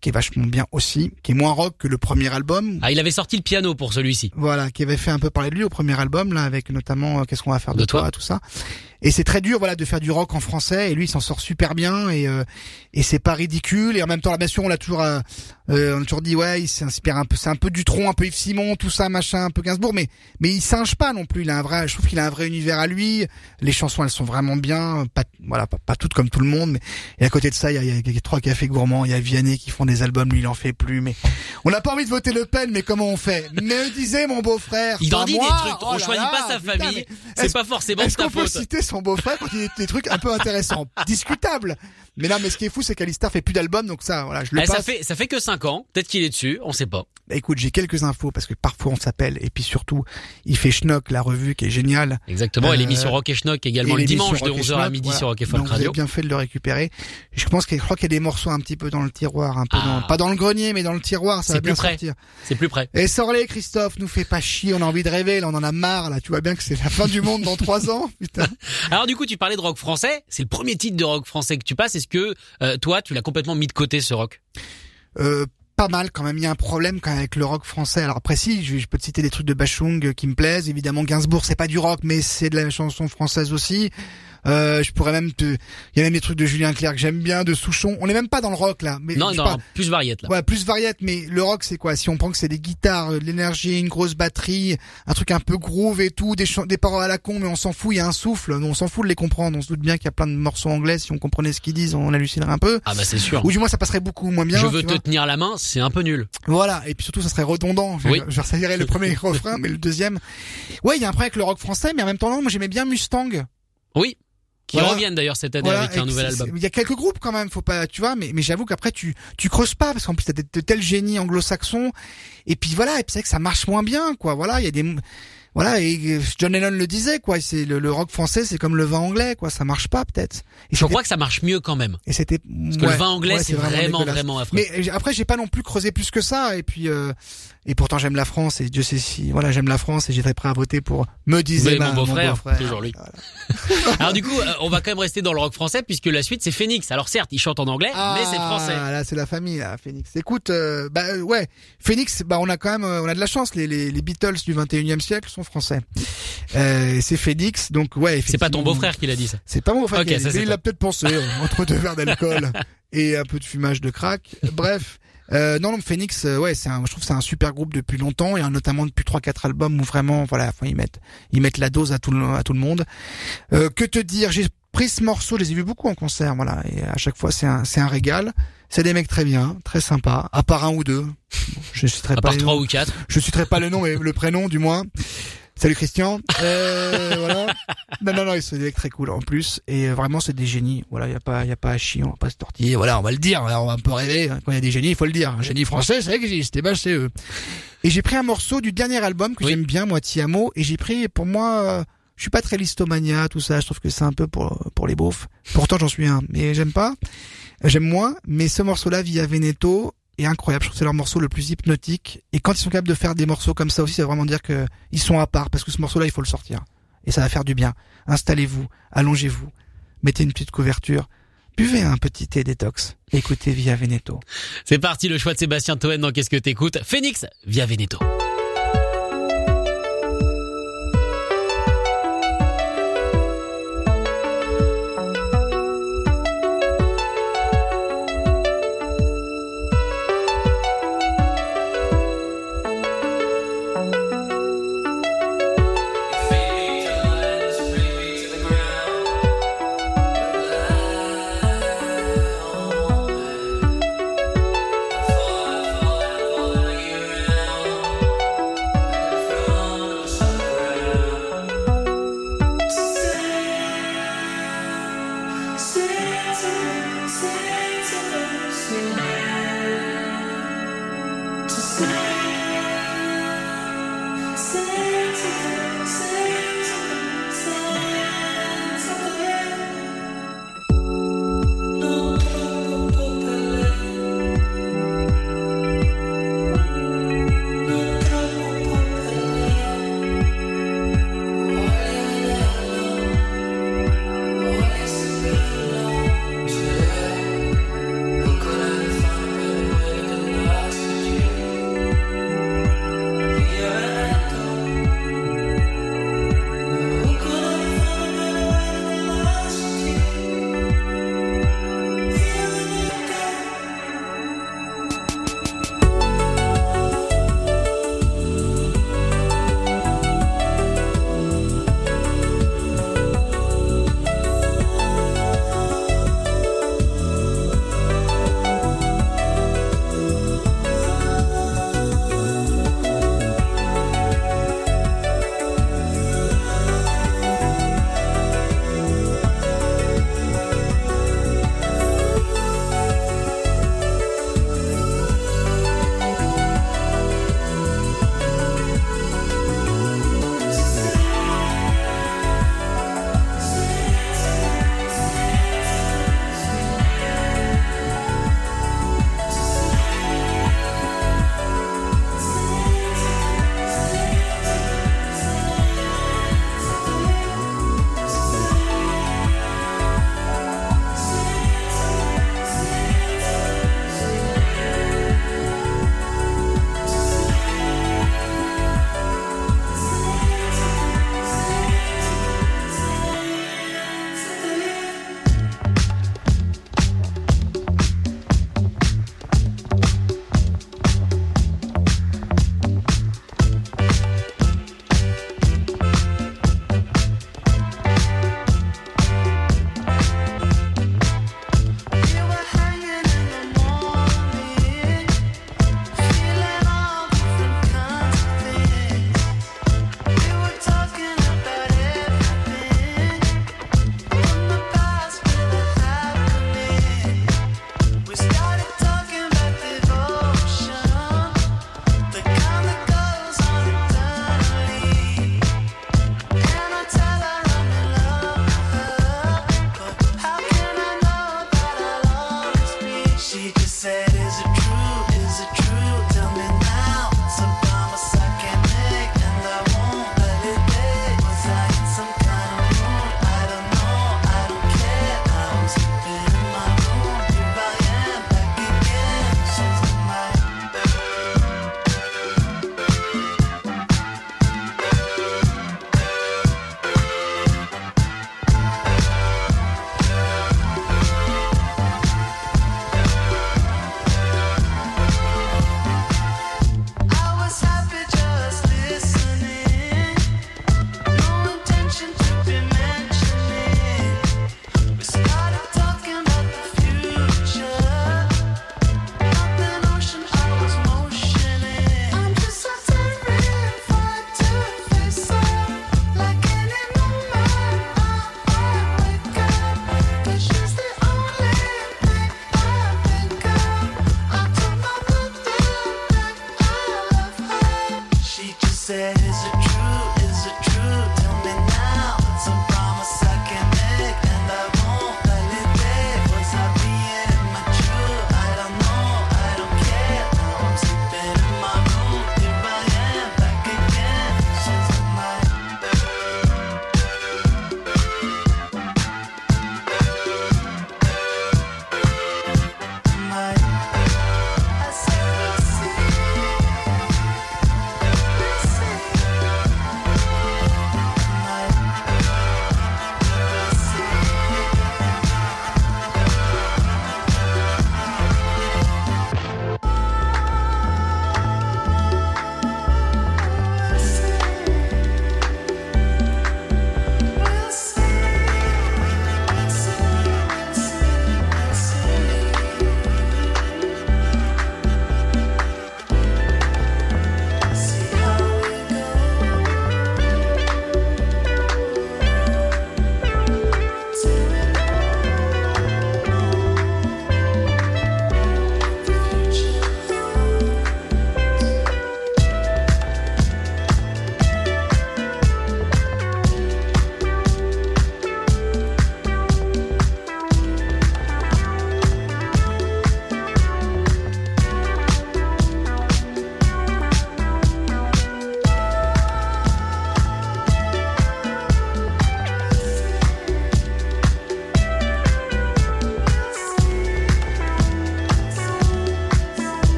qui est vachement bien aussi, qui est moins rock que le premier album. Ah, il avait sorti le piano pour celui-ci. Voilà, qui avait fait un peu parler de lui au premier album, là, avec notamment euh, Qu'est-ce qu'on va faire de, De toi, toi. tout ça. Et c'est très dur, voilà, de faire du rock en français. Et lui, il s'en sort super bien. Et euh, et c'est pas ridicule. Et en même temps, la bien sûr, on l'a toujours, euh, euh, on a toujours dit, ouais, il s'inspire un peu, c'est un peu du tronc, un peu Yves Simon, tout ça, machin, un peu Gainsbourg. Mais mais il singe pas non plus. Il a un vrai, je trouve qu'il a un vrai univers à lui. Les chansons, elles sont vraiment bien. Pas, voilà, pas, pas toutes comme tout le monde. Mais et à côté de ça, il y a, il y a- il y a trois cafés gourmands. Il y a Vianney qui font des albums. Lui, il en fait plus. Mais on n'a pas envie de voter Le Pen. Mais comment on fait? Me disait mon beau-frère. Il en pas dit moi. des trucs. Oh on là choisit là, pas sa putain, famille. C'est pas forcément Est-ce ta qu'on peut faute. Son beau-frère quand il dit des trucs un peu intéressants, discutables. Mais là, mais ce qui est fou, c'est qu'Alistar fait plus d'albums, donc ça, voilà, je le Eh, ça passe. fait ça fait que 5 ans. Peut-être qu'il est dessus. On sait pas. Bah, écoute, j'ai quelques infos parce que parfois on s'appelle et puis surtout, il fait Schnock, la revue qui est géniale. Exactement. Et Euh, l'émission Rock et Schnock également Et le dimanche de Rock et 11h à midi voilà. sur Rock et Folk Donc, Vous Radio. avez bien fait de le récupérer. Je pense qu'il je crois qu'il y a des morceaux un petit peu dans le tiroir, un peu Ah. dans, pas dans le grenier, mais dans le tiroir, ça C'est va bien plus près. sortir. C'est plus près. Et sors-les, Christophe, nous fais pas chier, on a envie de rêver, là, on en a marre, là, tu vois bien que c'est la fin du monde dans trois ans, putain. Alors du coup, tu parlais de rock français. C'est le premier titre de rock français que tu passes. Est-ce que euh, toi, tu l'as complètement mis de côté ce rock? Euh, pas mal quand même, il y a un problème quand même avec le rock français. Alors après si, je, je peux te citer des trucs de Bachung euh, qui me plaisent, évidemment Gainsbourg c'est pas du rock mais c'est de la chanson française aussi. Euh, je pourrais même te, il y a même des trucs de Julien Clerc que j'aime bien, de Souchon. On n'est même pas dans le rock là, mais Non, je non, parle- plus variette là. Ouais, plus variette, mais le rock c'est quoi? Si on prend que c'est des guitares, euh, de l'énergie, une grosse batterie, un truc un peu groove et tout, des, des paroles à la con, mais on s'en fout, il y a un souffle, on s'en fout de les comprendre. On se doute bien qu'il y a plein de morceaux anglais, si on comprenait ce qu'ils disent, on hallucinerait un peu. Ah bah c'est sûr. Ou du moins ça passerait beaucoup moins bien. Je veux te vois. tenir la main, c'est un peu nul. Voilà, et puis surtout ça serait redondant. Oui. Je, je le premier refrain, mais le deuxième. Ouais, il y a un problème avec le rock français, mais en même temps non, moi j'aimais bien Mustang. Oui. Qui Voilà. reviennent d'ailleurs cette année Voilà, avec un nouvel album. Il y a quelques groupes quand même, faut pas, tu vois, mais, mais j'avoue qu'après tu, tu creuses pas parce qu'en plus t'as de, de tels génies anglo-saxons. Et puis voilà, et puis c'est vrai que ça marche moins bien, quoi. Voilà, il y a des, voilà, et euh, John Lennon le disait, quoi. C'est le, le rock français, c'est comme le vin anglais, quoi. Ça marche pas peut-être. Et Je crois que ça marche mieux quand même. Et c'était. Parce que le vin anglais, c'est vraiment, vraiment affreux. Mais euh, après, j'ai pas non plus creusé plus que ça. Et puis, euh, et pourtant, j'aime la France. Et Dieu sait si, voilà, j'aime la France et j'étais prêt à voter pour. Me disait ma- mon beau-frère, beau-frère. toujours lui. Alors du coup, euh, on va quand même rester dans le rock français puisque la suite c'est Phoenix. Alors certes, il chante en anglais, mais c'est français. Ah, là, c'est la famille, là, Phoenix. Écoute, euh, bah euh, ouais, Phoenix, bah on a quand même, on a de la chance. Les, les, les Beatles du 21e siècle sont français. Euh, c'est Phoenix, donc ouais. C'est pas ton beau-frère qui l'a dit ça. C'est pas mon beau-frère. Ok, qui a ça, dit, c'est mais il l'a peut-être pensé entre deux verres d'alcool et un peu de fumage de crack. Bref. Euh, non, non, Phoenix, euh, ouais, c'est un, je trouve que c'est un super groupe depuis longtemps et notamment depuis trois quatre albums où vraiment, voilà, enfin, ils mettent, ils mettent la dose à tout le, à tout le monde. Euh, que te dire, j'ai pris ce morceau, je les ai vus beaucoup en concert, voilà, et à chaque fois c'est un, c'est un régal. C'est des mecs très bien, très sympas, à part un ou deux. Je citerai À pas part trois ou quatre. Je citerai pas le nom, mais le prénom du moins. Salut Christian. Euh, voilà. Non, non, non, ils sont des mecs très cool en plus. Et euh, vraiment, c'est des génies. Voilà, il y a pas, y a pas à chier, on va pas se tortiller. Voilà, on va le dire. On va un peu rêver. Quand il y a des génies, il faut le dire. Un génie français, ça existe. Et ben, c'est eux. Et j'ai pris un morceau du dernier album que Oui. j'aime bien, moi, Tiamo. Et j'ai pris, pour moi, euh, je suis pas très listomania, tout ça. Je trouve que c'est un peu pour, pour les beaufs. Pourtant, j'en suis un. Mais j'aime pas. J'aime moins. Mais ce morceau-là, Via Veneto, est incroyable. Je trouve que c'est leur morceau le plus hypnotique. Et quand ils sont capables de faire des morceaux comme ça aussi, ça veut vraiment dire que ils sont à part. Parce que ce morceau-là, il faut le sortir. Et ça va faire du bien. Installez-vous. Allongez-vous. Mettez une petite couverture. Buvez un petit thé détox. Écoutez Via Veneto. C'est parti, le choix de Sébastien Toen dans Qu'est-ce que t'écoutes? Phoenix via Veneto.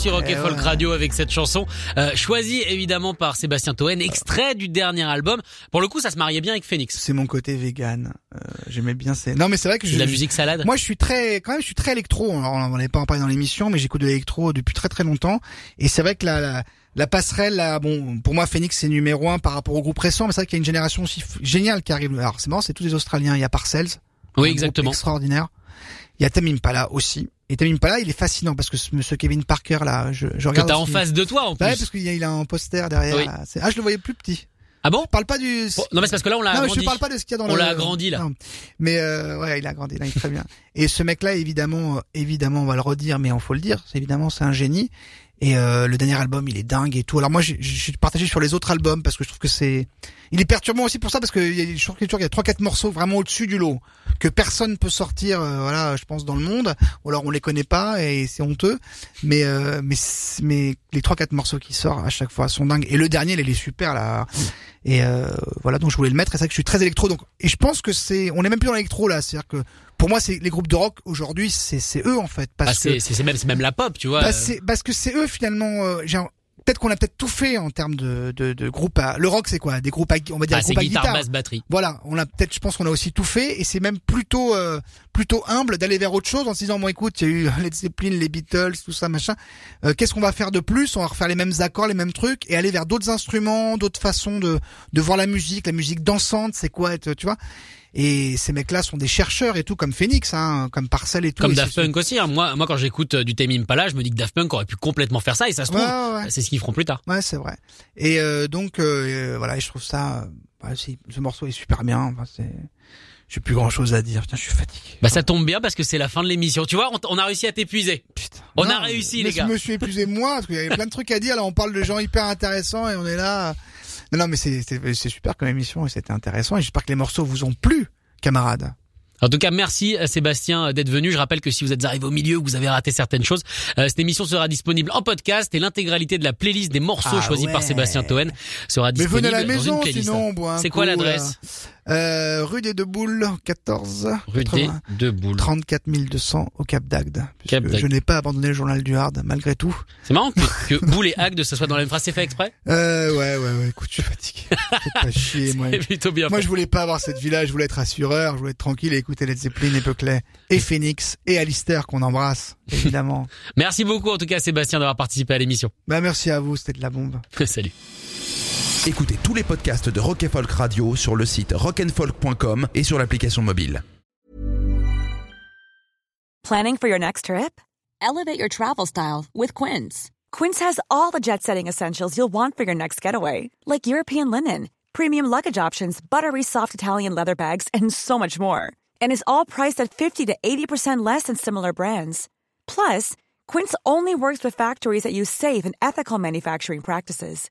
Sur Rock Eh Folk ouais. Radio avec cette chanson euh, choisie évidemment par Sébastien Toen, extrait du dernier album. Pour le coup, ça se mariait bien avec Phoenix. C'est mon côté vegan. Euh, J'aimais bien ces. Non mais c'est vrai que je, de la musique salade. Moi, je suis très, quand même, je suis très électro. Alors, on n'en avait pas en parlé dans l'émission, mais j'écoute de l'électro depuis très très longtemps. Et c'est vrai que la, la, la passerelle, là, bon, pour moi, Phoenix c'est numéro un par rapport au groupe récent, mais c'est vrai qu'il y a une génération aussi géniale qui arrive. Alors, c'est marrant, c'est tous les Australiens. Il y a Parcells. oui, exactement. Extraordinaire. Il y a Tamim Impala aussi. Et Tamim Impala, il est fascinant parce que ce monsieur Kevin Parker là, je, je Que regarde. t'as en face de toi en plus. Bah ouais, parce qu'il y a, il a un poster derrière. Oui. là. C'est- Ah, je le voyais plus petit. Ah bon Je parle pas du. Non mais c'est parce que là on l'a Non, mais je parle pas de ce qu'il y a dans On l'a agrandi, là. Non. Mais euh, ouais, il a agrandi là, il est très bien. Et ce mec-là, évidemment, euh, évidemment, on va le redire, mais on faut le dire, c'est évidemment, c'est un génie. Et euh, le dernier album, il est dingue et tout. Alors moi, je suis partagé sur les autres albums parce que je trouve que c'est, il est perturbant aussi pour ça parce que y a, je trouve qu'il y a trois quatre morceaux vraiment au-dessus du lot que personne peut sortir, euh, voilà, je pense dans le monde. Ou alors on les connaît pas et c'est honteux. Mais euh, mais mais les trois quatre morceaux qui sortent à chaque fois sont dingues. Et le dernier, il est super là. Et euh, voilà, donc je voulais le mettre. Et c'est vrai que je suis très électro. Donc et je pense que c'est, on est même plus dans l'électro là. C'est-à-dire que pour moi, c'est les groupes de rock aujourd'hui, c'est c'est eux en fait parce Ah, que c'est c'est- c'est même c'est même la pop, tu vois. bah, c'est parce que c'est eux finalement. Euh, Peut-être qu'on a peut-être tout fait en termes de, de, de groupes. À... Le rock, c'est quoi? Des groupes à, on va dire Ah, c'est groupes à guitare, guitare. basse, batterie. Voilà, on a peut-être, je pense qu'on a aussi tout fait, et c'est même plutôt euh, plutôt humble d'aller vers autre chose en se disant bon écoute, il y a eu Led Zeppelin, les Beatles, tout ça machin. Euh, Qu'est-ce qu'on va faire de plus? On va refaire les mêmes accords, les mêmes trucs, et aller vers d'autres instruments, d'autres façons de de voir la musique, la musique dansante, c'est quoi tu vois? Et ces mecs-là sont des chercheurs et tout, comme Phoenix, hein, comme Parcel et tout. Comme et Daft Punk aussi. hein. Moi, moi, quand j'écoute euh, du Tame Impala, je me dis que Daft Punk aurait pu complètement faire ça, et ça se trouve, ouais, ouais. c'est ce qu'ils feront plus tard. Ouais, c'est vrai. Et euh, donc euh, euh, voilà, je trouve ça, si, ce morceau est super bien. Enfin, c'est, j'ai plus grand chose à dire. Putain, je suis fatigué. Bah, ça tombe bien parce que c'est la fin de l'émission. Tu vois, on, on a réussi à t'épuiser. Putain. On Non, a réussi, mais les gars. Je me suis épuisé moi parce qu'il y avait plein de trucs à dire. Là, on parle de gens hyper intéressants et on est là. Non, non, mais c'est super comme émission et c'était intéressant. Et j'espère que les morceaux vous ont plu, camarades. En tout cas, merci à Sébastien euh, d'être venu. Je rappelle que si vous êtes arrivé au milieu, que vous avez raté certaines choses, euh, cette émission sera disponible en podcast et l'intégralité de la playlist des morceaux Ah choisis par. Sébastien Toen sera Mais disponible venez à la dans maison une playlist. sinon C'est quoi l'adresse euh, Rue des Deux Boules, 14. Rue des 80, Deux Boules. 34 200 au Cap d'Agde. puisque Cap d'Agde. Je n'ai pas abandonné le journal du Hard malgré tout. C'est marrant que, que Boule et Agde, ça soit dans la même phrase. C'est fait exprès? Euh, ouais, ouais, ouais. Écoute, je suis fatigué. Faites pas chier, moi. Plutôt bien Moi, fait. je voulais pas avoir cette vie-là. Je voulais être assureur. Je voulais être tranquille et écouter Led Zeppelin et Buckley et Phoenix et Alistair qu'on embrasse, évidemment. Merci beaucoup en tout cas Sébastien d'avoir participé à l'émission. bah, merci à vous. C'était de la bombe. Salut. Écoutez tous les podcasts de Rock Folk Radio sur le site rockandfolk.com et sur l'application mobile. Planning for your next trip? Elevate your travel style with Quince. Quince has all the jet setting essentials you'll want for your next getaway, like European linen, premium luggage options, buttery soft Italian leather bags, and so much more. And is all priced at 50 to 80% less than similar brands. Plus, Quince only works with factories that use safe and ethical manufacturing practices.